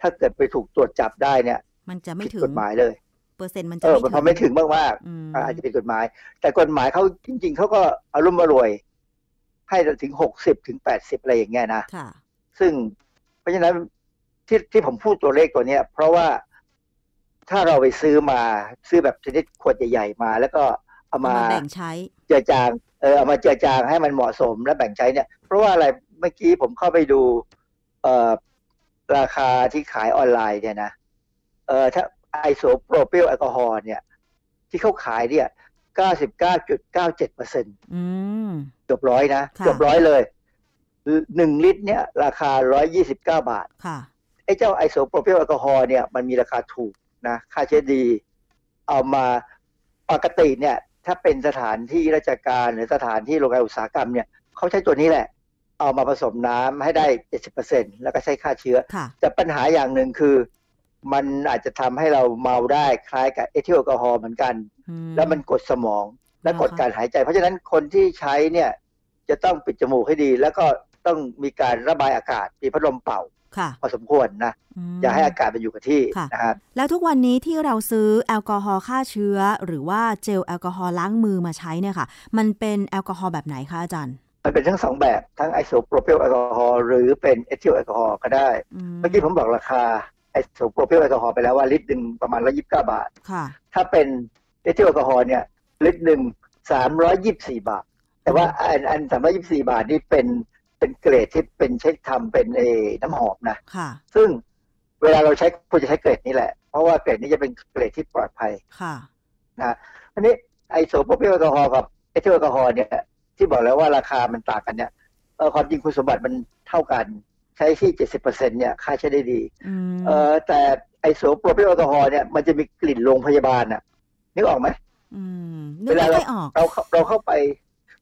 ถ้าเกิดไปถูกตรวจจับได้เนี่ย มันจะไม่ผิดถึงกฎหมายเลย เปอร์เซ็นต์มันเอจะอไม่มันถึพองไม่ถึงมากอืมๆอ่าอาจจะผิดกฎหมาย แต่กฎหมายเขาจริง ๆเขาก็อารมณ์อร่วย ให้ถึง60ถึง80อะไรอย่างเงี้ยนะค่ะซึ่งเพราะฉะนั้นที่ที่ผมพูดตัวเลขตัวเนี้ย เพราะว่าถ้าเราไปซื้อมาซื้อแบบชนิดขวดใหญ่ๆมา แล้วก็เอาเอามามาแบ่งใช้เจือจางเออเอามาเจือจางให้มันเหมาะสมและแบ่งใช้เนี่ย เพราะว่าอะไรเมื่อกี้ผมเข้าไปดู เอ่อ ราคาที่ขายออนไลน์เนี่ยนะเออถ้าไอโซโปรพิลแอลกอฮอล์เนี่ย ที่เขาขายเนี่ย99.97เปอร์เซ็นต์อืมเกือบร้อยนะค่ะเกือบร้อยเลยหนึ่งลิตรเนี่ย ราคา129บาทค่ะไอ้เจ้าไอโซโปรพิลแอลกอฮอล์เนี่ยมันมีราคาถูกนะ ฆ่าเชื้อดี เอามาปกติเนี่ย ถ้าเป็นสถานที่ราชการหรือสถานที่โรงงานอุตสาหกรรมเนี่ยเขาใช้ตัวนี้แหละ เอามาผสมน้ำให้ได้70%แล้วก็ใช้ฆ่าเชื้อค่ะแต่ปัญหาอย่างหนึ่งคือ มันอาจจะทำให้เราเมาได้คล้ายกับเอทิลแอลกอฮอล์เหมือนกันอืมแล้วมันกดสมองและอ่าฮะกดการหายใจ เพราะฉะนั้นคนที่ใช้เนี่ยจะต้องปิดจมูกให้ดี แล้วก็ต้องมีการระบายอากาศมีพัดลมเป่าค่ะพอสมควรนะอย่าให้อากาศมันอยู่กับที่ค่ะนะครับแล้วทุกวันนี้ที่เราซื้อแอลกอฮอล์ฆ่าเชื้อ หรือว่าเจลแอลกอฮอล์ล้างมือมาใช้เนี่ยค่ะ มันเป็นแอลกอฮอล์แบบไหนคะอาจารย์ มันเป็นทั้งสองแบบทั้งไอโซโปรพิลแอลกอฮอล์หรือเป็นเอทิลแอลกอฮอล์ก็ได้ เมื่อกี้ผมบอกราคาไอโซโปรพิลแอลกอฮอล์ไปแล้วว่าลิตรหนึ่งประมาณ129บาทค่ะถ้าเป็นเอทิลแอลกอฮอล์เนี่ยลิตรหนึ่ง324บาท แต่ว่าอันอัน324บาทนี่เป็นเป็นเกรดที่เป็นเช็คทำเป็นเอ่อน้ำหอมนะค่ะซึ่งเวลาเราใช้ควรจะใช้เกรดนี้แหละ เพราะว่าเกรดนี้จะเป็นเกรดที่ปลอดภัยค่ะนะอันนี้ไอโซโปรพิลแอลกอฮอล์กับเอทิลแอลกอฮอล์เนี่ย ที่บอกแล้วว่าราคามันต่างกันเนี่ยเออความจริงคุณสมบัติมันเท่ากัน ใช้ที่70%เนี่ยฆ่าเชื้อได้ดีอืมเออแต่ไอโซโปรพิลแอลกอฮอล์เนี่ยมันจะมีกลิ่นโรงพยาบาลน่ะนึกออกไหมอืมนึกไม่ค่อยออกเราเข้าเราเข้าไป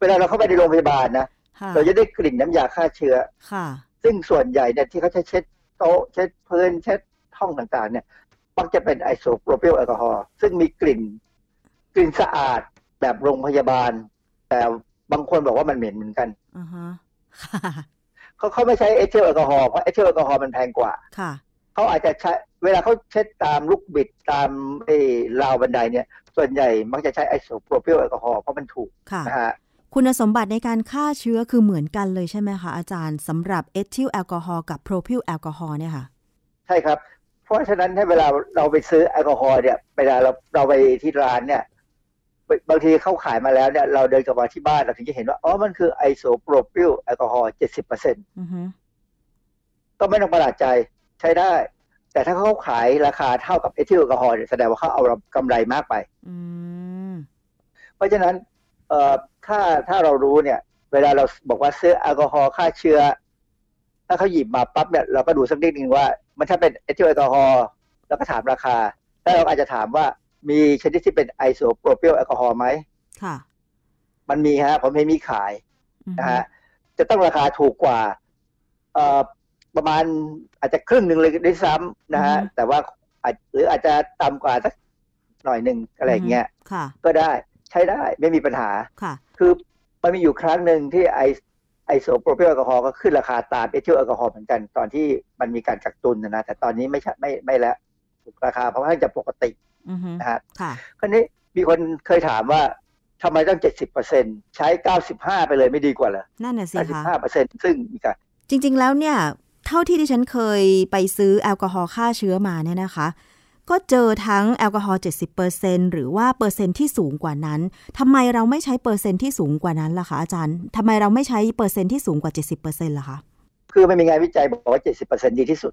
เวลาเราเข้าไปในโรงพยาบาลนะค่ะเราจะได้กลิ่นน้ำยาฆ่าเชื้อค่ะ ซึ่งส่วนใหญ่เนี่ยที่เขาใช้เช็ดโต๊ะเช็ดพื้นเช็ดห้องต่างๆ เนี่ยมักจะเป็นไอโซโปรพิลแอลกอฮอล์ซึ่งมีกลิ่น กลิ่นสะอาดแบบโรงพยาบาล แต่ บางคนบอกว่ามันเหม็นเหมือนกันอือฮะค่ะเขาเขาไม่ใช้เอทิลแอลกอฮอล์เพราะเอทิลแอลกอฮอล์มันแพงกว่า ค่ะเขาอาจจะใช้เวลาเขาเช็ดตามลูกบิดตามไอ้ราวบันไดเนี่ย ส่วนใหญ่มักจะใช้ไอโซโพรพิลแอลกอฮอล์เพราะมันถูกค่ะนะฮะคุณสมบัติในการฆ่าเชื้อคือเหมือนกันเลยใช่ไหมคะอาจารย์สำหรับเอทิลแอลกอฮอล์กับโพรพิลแอลกอฮอล์เนี่ยค่ะ ใช่ครับ เพราะฉะนั้นให้เวลาเราไปซื้อแอลกอฮอล์เนี่ยเวลาเราเราไปที่ร้านเนี่ย บางทีเขาขายมาแล้วเนี่ยเราเดินกลับมาที่บ้านเราถึงจะเห็นว่าอ๋อมันคือไอโซโพรพิลแอลกอฮอล์เจ็ดสิบเปอร์เซ็นต์อือฮึก็ไม่ต้องประหลาดใจใช้ได้ แต่ถ้าเขาขายราคาเท่ากับเอทิลแอลกอฮอล์เนี่ยแสดงว่าเขาเอากำไรมากไปอืมเพราะฉะนั้น เอ่อถ้าถ้าเรารู้เนี่ย เวลาเราบอกว่าซื้อแอลกอฮอล์ฆ่าเชื้อ ถ้าเขาหยิบมาปั๊บเนี่ยเราก็ดูสักนิดนึงว่า มันถ้าเป็นเอทิลแอลกอฮอล์แล้วก็ถามราคา แล้วเราอาจจะถามว่า มีชนิดที่เป็นไอโซโพรพิลแอลกอฮอล์ไหมค่ะ มันมีฮะ ผมเห็นมีขายอือฮึนะฮะ จะต้องราคาถูกกว่า เอ่อ ประมาณอาจจะครึ่งหนึ่งเลยด้วยซ้ำนะฮะ แต่ว่าอาจหรืออาจจะต่ำกว่าสักหน่อยหนึ่งอะไรอย่างเงี้ยค่ะก็ได้ใช้ได้ไม่มีปัญหาค่ะ คือมันมีอยู่ครั้งหนึ่งที่ไอไอโซโพรพิลแอลกอฮอล์ก็ขึ้นราคาตามเอทิลแอลกอฮอล์เหมือนกันตอนที่มันมีการกักตุนนะนะแต่ตอนนี้ไม่ใช่ไม่ไม่แล้ว ราคาเพราะว่าจะปกติอือฮึ นะฮะค่ะคราวนี้มีคนเคยถามว่าทำไมต้องเจ็ดสิบเปอร์เซ็นต์ใช้เก้าสิบห้าไปเลยไม่ดีกว่าเหรอนั่นน่ะสิเก้าสิบห้าคะเปอร์เซ็นต์ซึ่งมีการจริง ๆ แล้วเนี่ย เท่าที่ดิฉันเคยไปซื้อแอลกอฮอล์ฆ่าเชื้อมาเนี่ยนะคะ ก็เจอทั้งแอลกอฮอล์70%หรือว่าเปอร์เซ็นต์ที่สูงกว่านั้นทำไมเราไม่ใช้เปอร์เซ็นต์ที่สูงกว่านั้นล่ะคะอาจารย์ทำไมเราไม่ใช้เปอร์เซ็นต์ที่สูงกว่า 70%ล่ะคะคือมันมีงานวิจัยบอกว่าเจ็ดสิบเปอร์เซ็นต์ดีที่สุด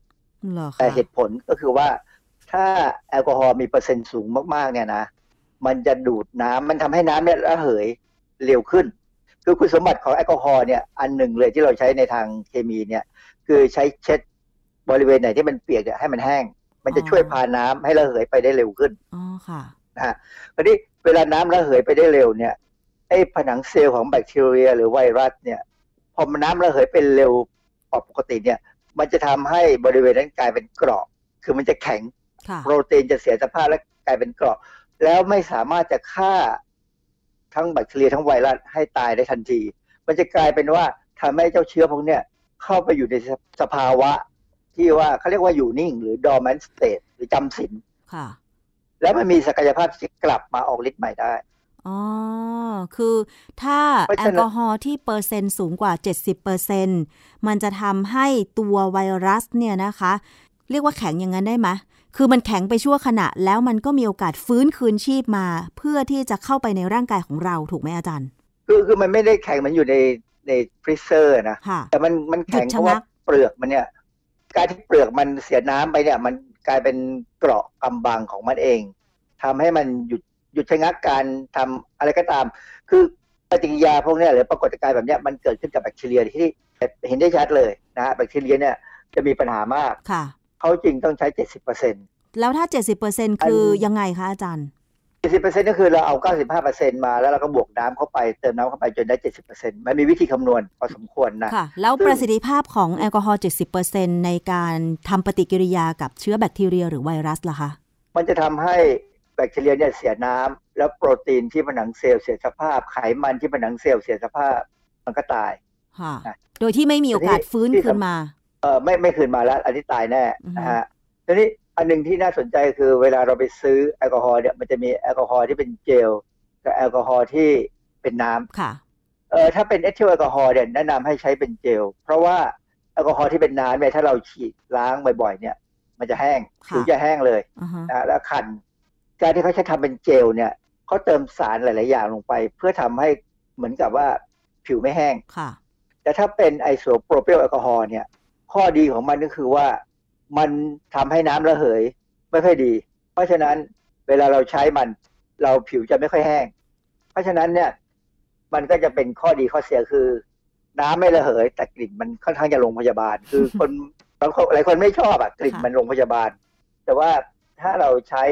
เหรอคะแต่เหตุผลก็คือว่า ถ้าแอลกอฮอล์มีเปอร์เซ็นต์สูงมากๆเนี่ยนะมันจะดูดน้ำมันทำให้น้ำเนี่ยระเหยเร็วขึ้น คือคุณสมบัติของแอลกอฮอล์เนี่ยอันหนึ่งเลยที่เราใช้ในทางเคมีเนี่ยคือใช้เช็ดบริเวณไหนที่มันเปียกเนี่ยให้มันแห้ง มันจะช่วยพาน้ำให้ระเหยไปได้เร็วขึ้นอ๋อค่ะนะฮะคราวนี้เวลาน้ำระเหยไปได้เร็วเนี่ยไอ้ผนังเซลล์ของแบคทีเรีย หรือไวรัสเนี่ยพอมันน้ำระเหยเป็นเร็วกว่าปกติเนี่ย มันจะทำให้บริเวณนั้นกลายเป็นเกราะคือมันจะแข็งค่ะ โปรตีนจะเสียสภาพและกลายเป็นเกราะ แล้วไม่สามารถจะฆ่าทั้งแบคทีเรียทั้งไวรัสให้ตายได้ทันที มันจะกลายเป็นว่าทำให้เจ้าเชื้อพวกเนี้ยเข้าไปอยู่ในสภาวะ ที่ว่าเขาเรียกว่าอยู่นิ่ง หรือ dormant state หรือจำศีลค่ะแล้วมันมีศักยภาพที่จะกลับมาออกฤทธิ์ใหม่ได้อ๋อ คือถ้าเพราะฉะนั้นแอลกอฮอล์ที่เปอร์เซ็นต์สูงกว่า 70%มันจะทำให้ตัวไวรัสเนี่ยนะคะ เรียกว่าแข็งอย่างนั้นได้ไหม คือมันแข็งไปชั่วขณะ แล้วมันก็มีโอกาสฟื้นคืนชีพมา เพื่อที่จะเข้าไปในร่างกายของเราถูกไหมอาจารย์คือคือมันไม่ได้แข็งมันอยู่ในใน freezer นะค่ะแต่มันมันแข็งหยุดชะงักราะว่าเปลือกมันเนี่ย การที่เปลือกมันเสียน้ำไปเนี่ย มันกลายเป็นเกราะกำบังของมันเองทำให้มันหยุดหยุดชะงักการทำอะไรก็ตาม คือปฏิกิริยาพวกเนี้ยหรือปรากฏการณ์แบบเนี้ยมันเกิดขึ้นกับแบคทีเรียที่เห็นได้ชัดเลยนะฮะแบคทีเรียเนี่ยจะมีปัญหามากค่ะ เขาจริงต้องใช้70%เปอร์เซ็นต์แล้วถ้า70%คือยังไงคะอาจารย์70เปอร์เซ็นต์ก็คือเราเอา95เปอร์เซ็นต์มาแล้วเราก็บวกน้ำเข้าไปเติมน้ำเข้าไปจนได้70เปอร์เซ็นต์มันมีวิธีคำนวณพอสมควรนะค่ะแล้วซึ่งประสิทธิภาพของแอลกอฮอล์70%ในการทำปฏิกิริยากับเชื้อแบคทีเรียหรือไวรัสล่ะคะมันจะทำให้แบคทีเรียเนี่ยเสียน้ำแล้วโปรตีนที่ผนังเซลล์เสียสภาพไขมันที่ผนังเซลล์เสียสภาพมันก็ตายค่ะอะโดยที่ไม่มีโอกาสฟื้นที่คืนมาเเออไม่ไม่คืนมาแล้ว อันนี้ตายแน่อือฮึนะฮะทีนี้อันหนึ่งที่น่าสนใจคือเวลาเราไปซื้อแอลกอฮอล์เนี่ยมันจะมีแอลกอฮอล์ที่เป็นเจลกับแอลกอฮอล์ที่เป็นน้ำค่ะเออถ้าเป็นเอทิลแอลกอฮอล์เนี่ยแนะนำให้ใช้เป็นเจล เพราะว่าแอลกอฮอล์ที่เป็นน้ำเนี่ยถ้าเราฉีดล้างบ่อยๆ เนี่ย มันจะแห้งค่ะผิวจะแห้งเลยอือฮะนะแล้วคัน การที่เขาใช้ทำเป็นเจลเนี่ยเขาเติมสารหลาย ๆ อย่างลงไป เพื่อทำให้เหมือนกับว่าผิวไม่แห้งค่ะ แต่ถ้าเป็นไอโซโปรเพิลแอลกอฮอล์เนี่ย ข้อดีของมันก็คือว่ามันทำให้น้ำระเหยไม่ค่อยดี เพราะฉะนั้นเวลาเราใช้มัน เราผิวจะไม่ค่อยแห้ง เพราะฉะนั้นเนี่ย มันก็จะเป็นข้อดีข้อเสียคือ น้ำไม่ระเหย แต่กลิ่นมันค่อนข้างจะโรงพยาบาล คือคนบางคนหลายคนไม่ชอบอะกลิ่นค่ะมันโรงพยาบาล แต่ว่าถ้าเราใช้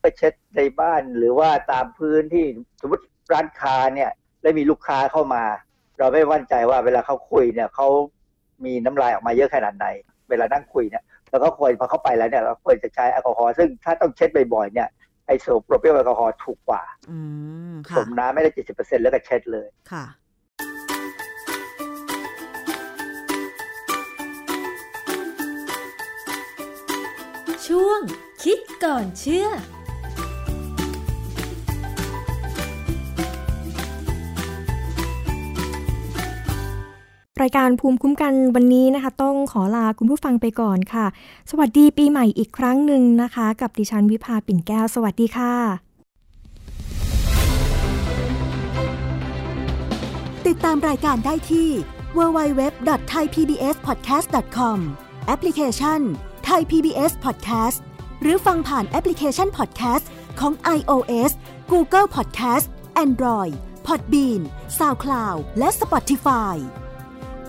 ไปเช็ดในบ้านหรือว่าตามพื้นที่สมมติร้านค้าเนี่ย แล้วมีลูกค้าเข้ามา เราไม่มั่นใจว่าเวลาเขาคุยเนี่ยเขา มีน้ำลายออกมาเยอะขนาดไหน เวลานั่งคุยเนี่ยเราก็ควรพอเข้าไปแล้วเนี่ยเราควรจะใช้แอลกอฮอล์ซึ่งถ้าต้องเช็ดบ่อยๆเนี่ยไอโซโปรเพิลแอลกอฮอล์ถูกกว่าอืมสค่ะมน้ำไม่ได้เจ็ดสิบเปอร์เซ็นต์แล้วก็เช็ดเลยค่ะช่วงคิดก่อนเชื่อ รายการภูมิคุ้มกันวันนี้นะคะ ต้องขอลาคุณผู้ฟังไปก่อนค่ะ สวัสดีปีใหม่อีกครั้งหนึ่งนะคะ กับดิฉันวิภาปิ่นแก้ว สวัสดีค่ะ ติดตามรายการได้ที่ www.thaipbspodcast.com แอปพลิเคชัน Thai PBS Podcast หรือฟังผ่านแอปพลิเคชัน Podcast ของ iOS Google Podcast Android Podbean SoundCloud และ Spotify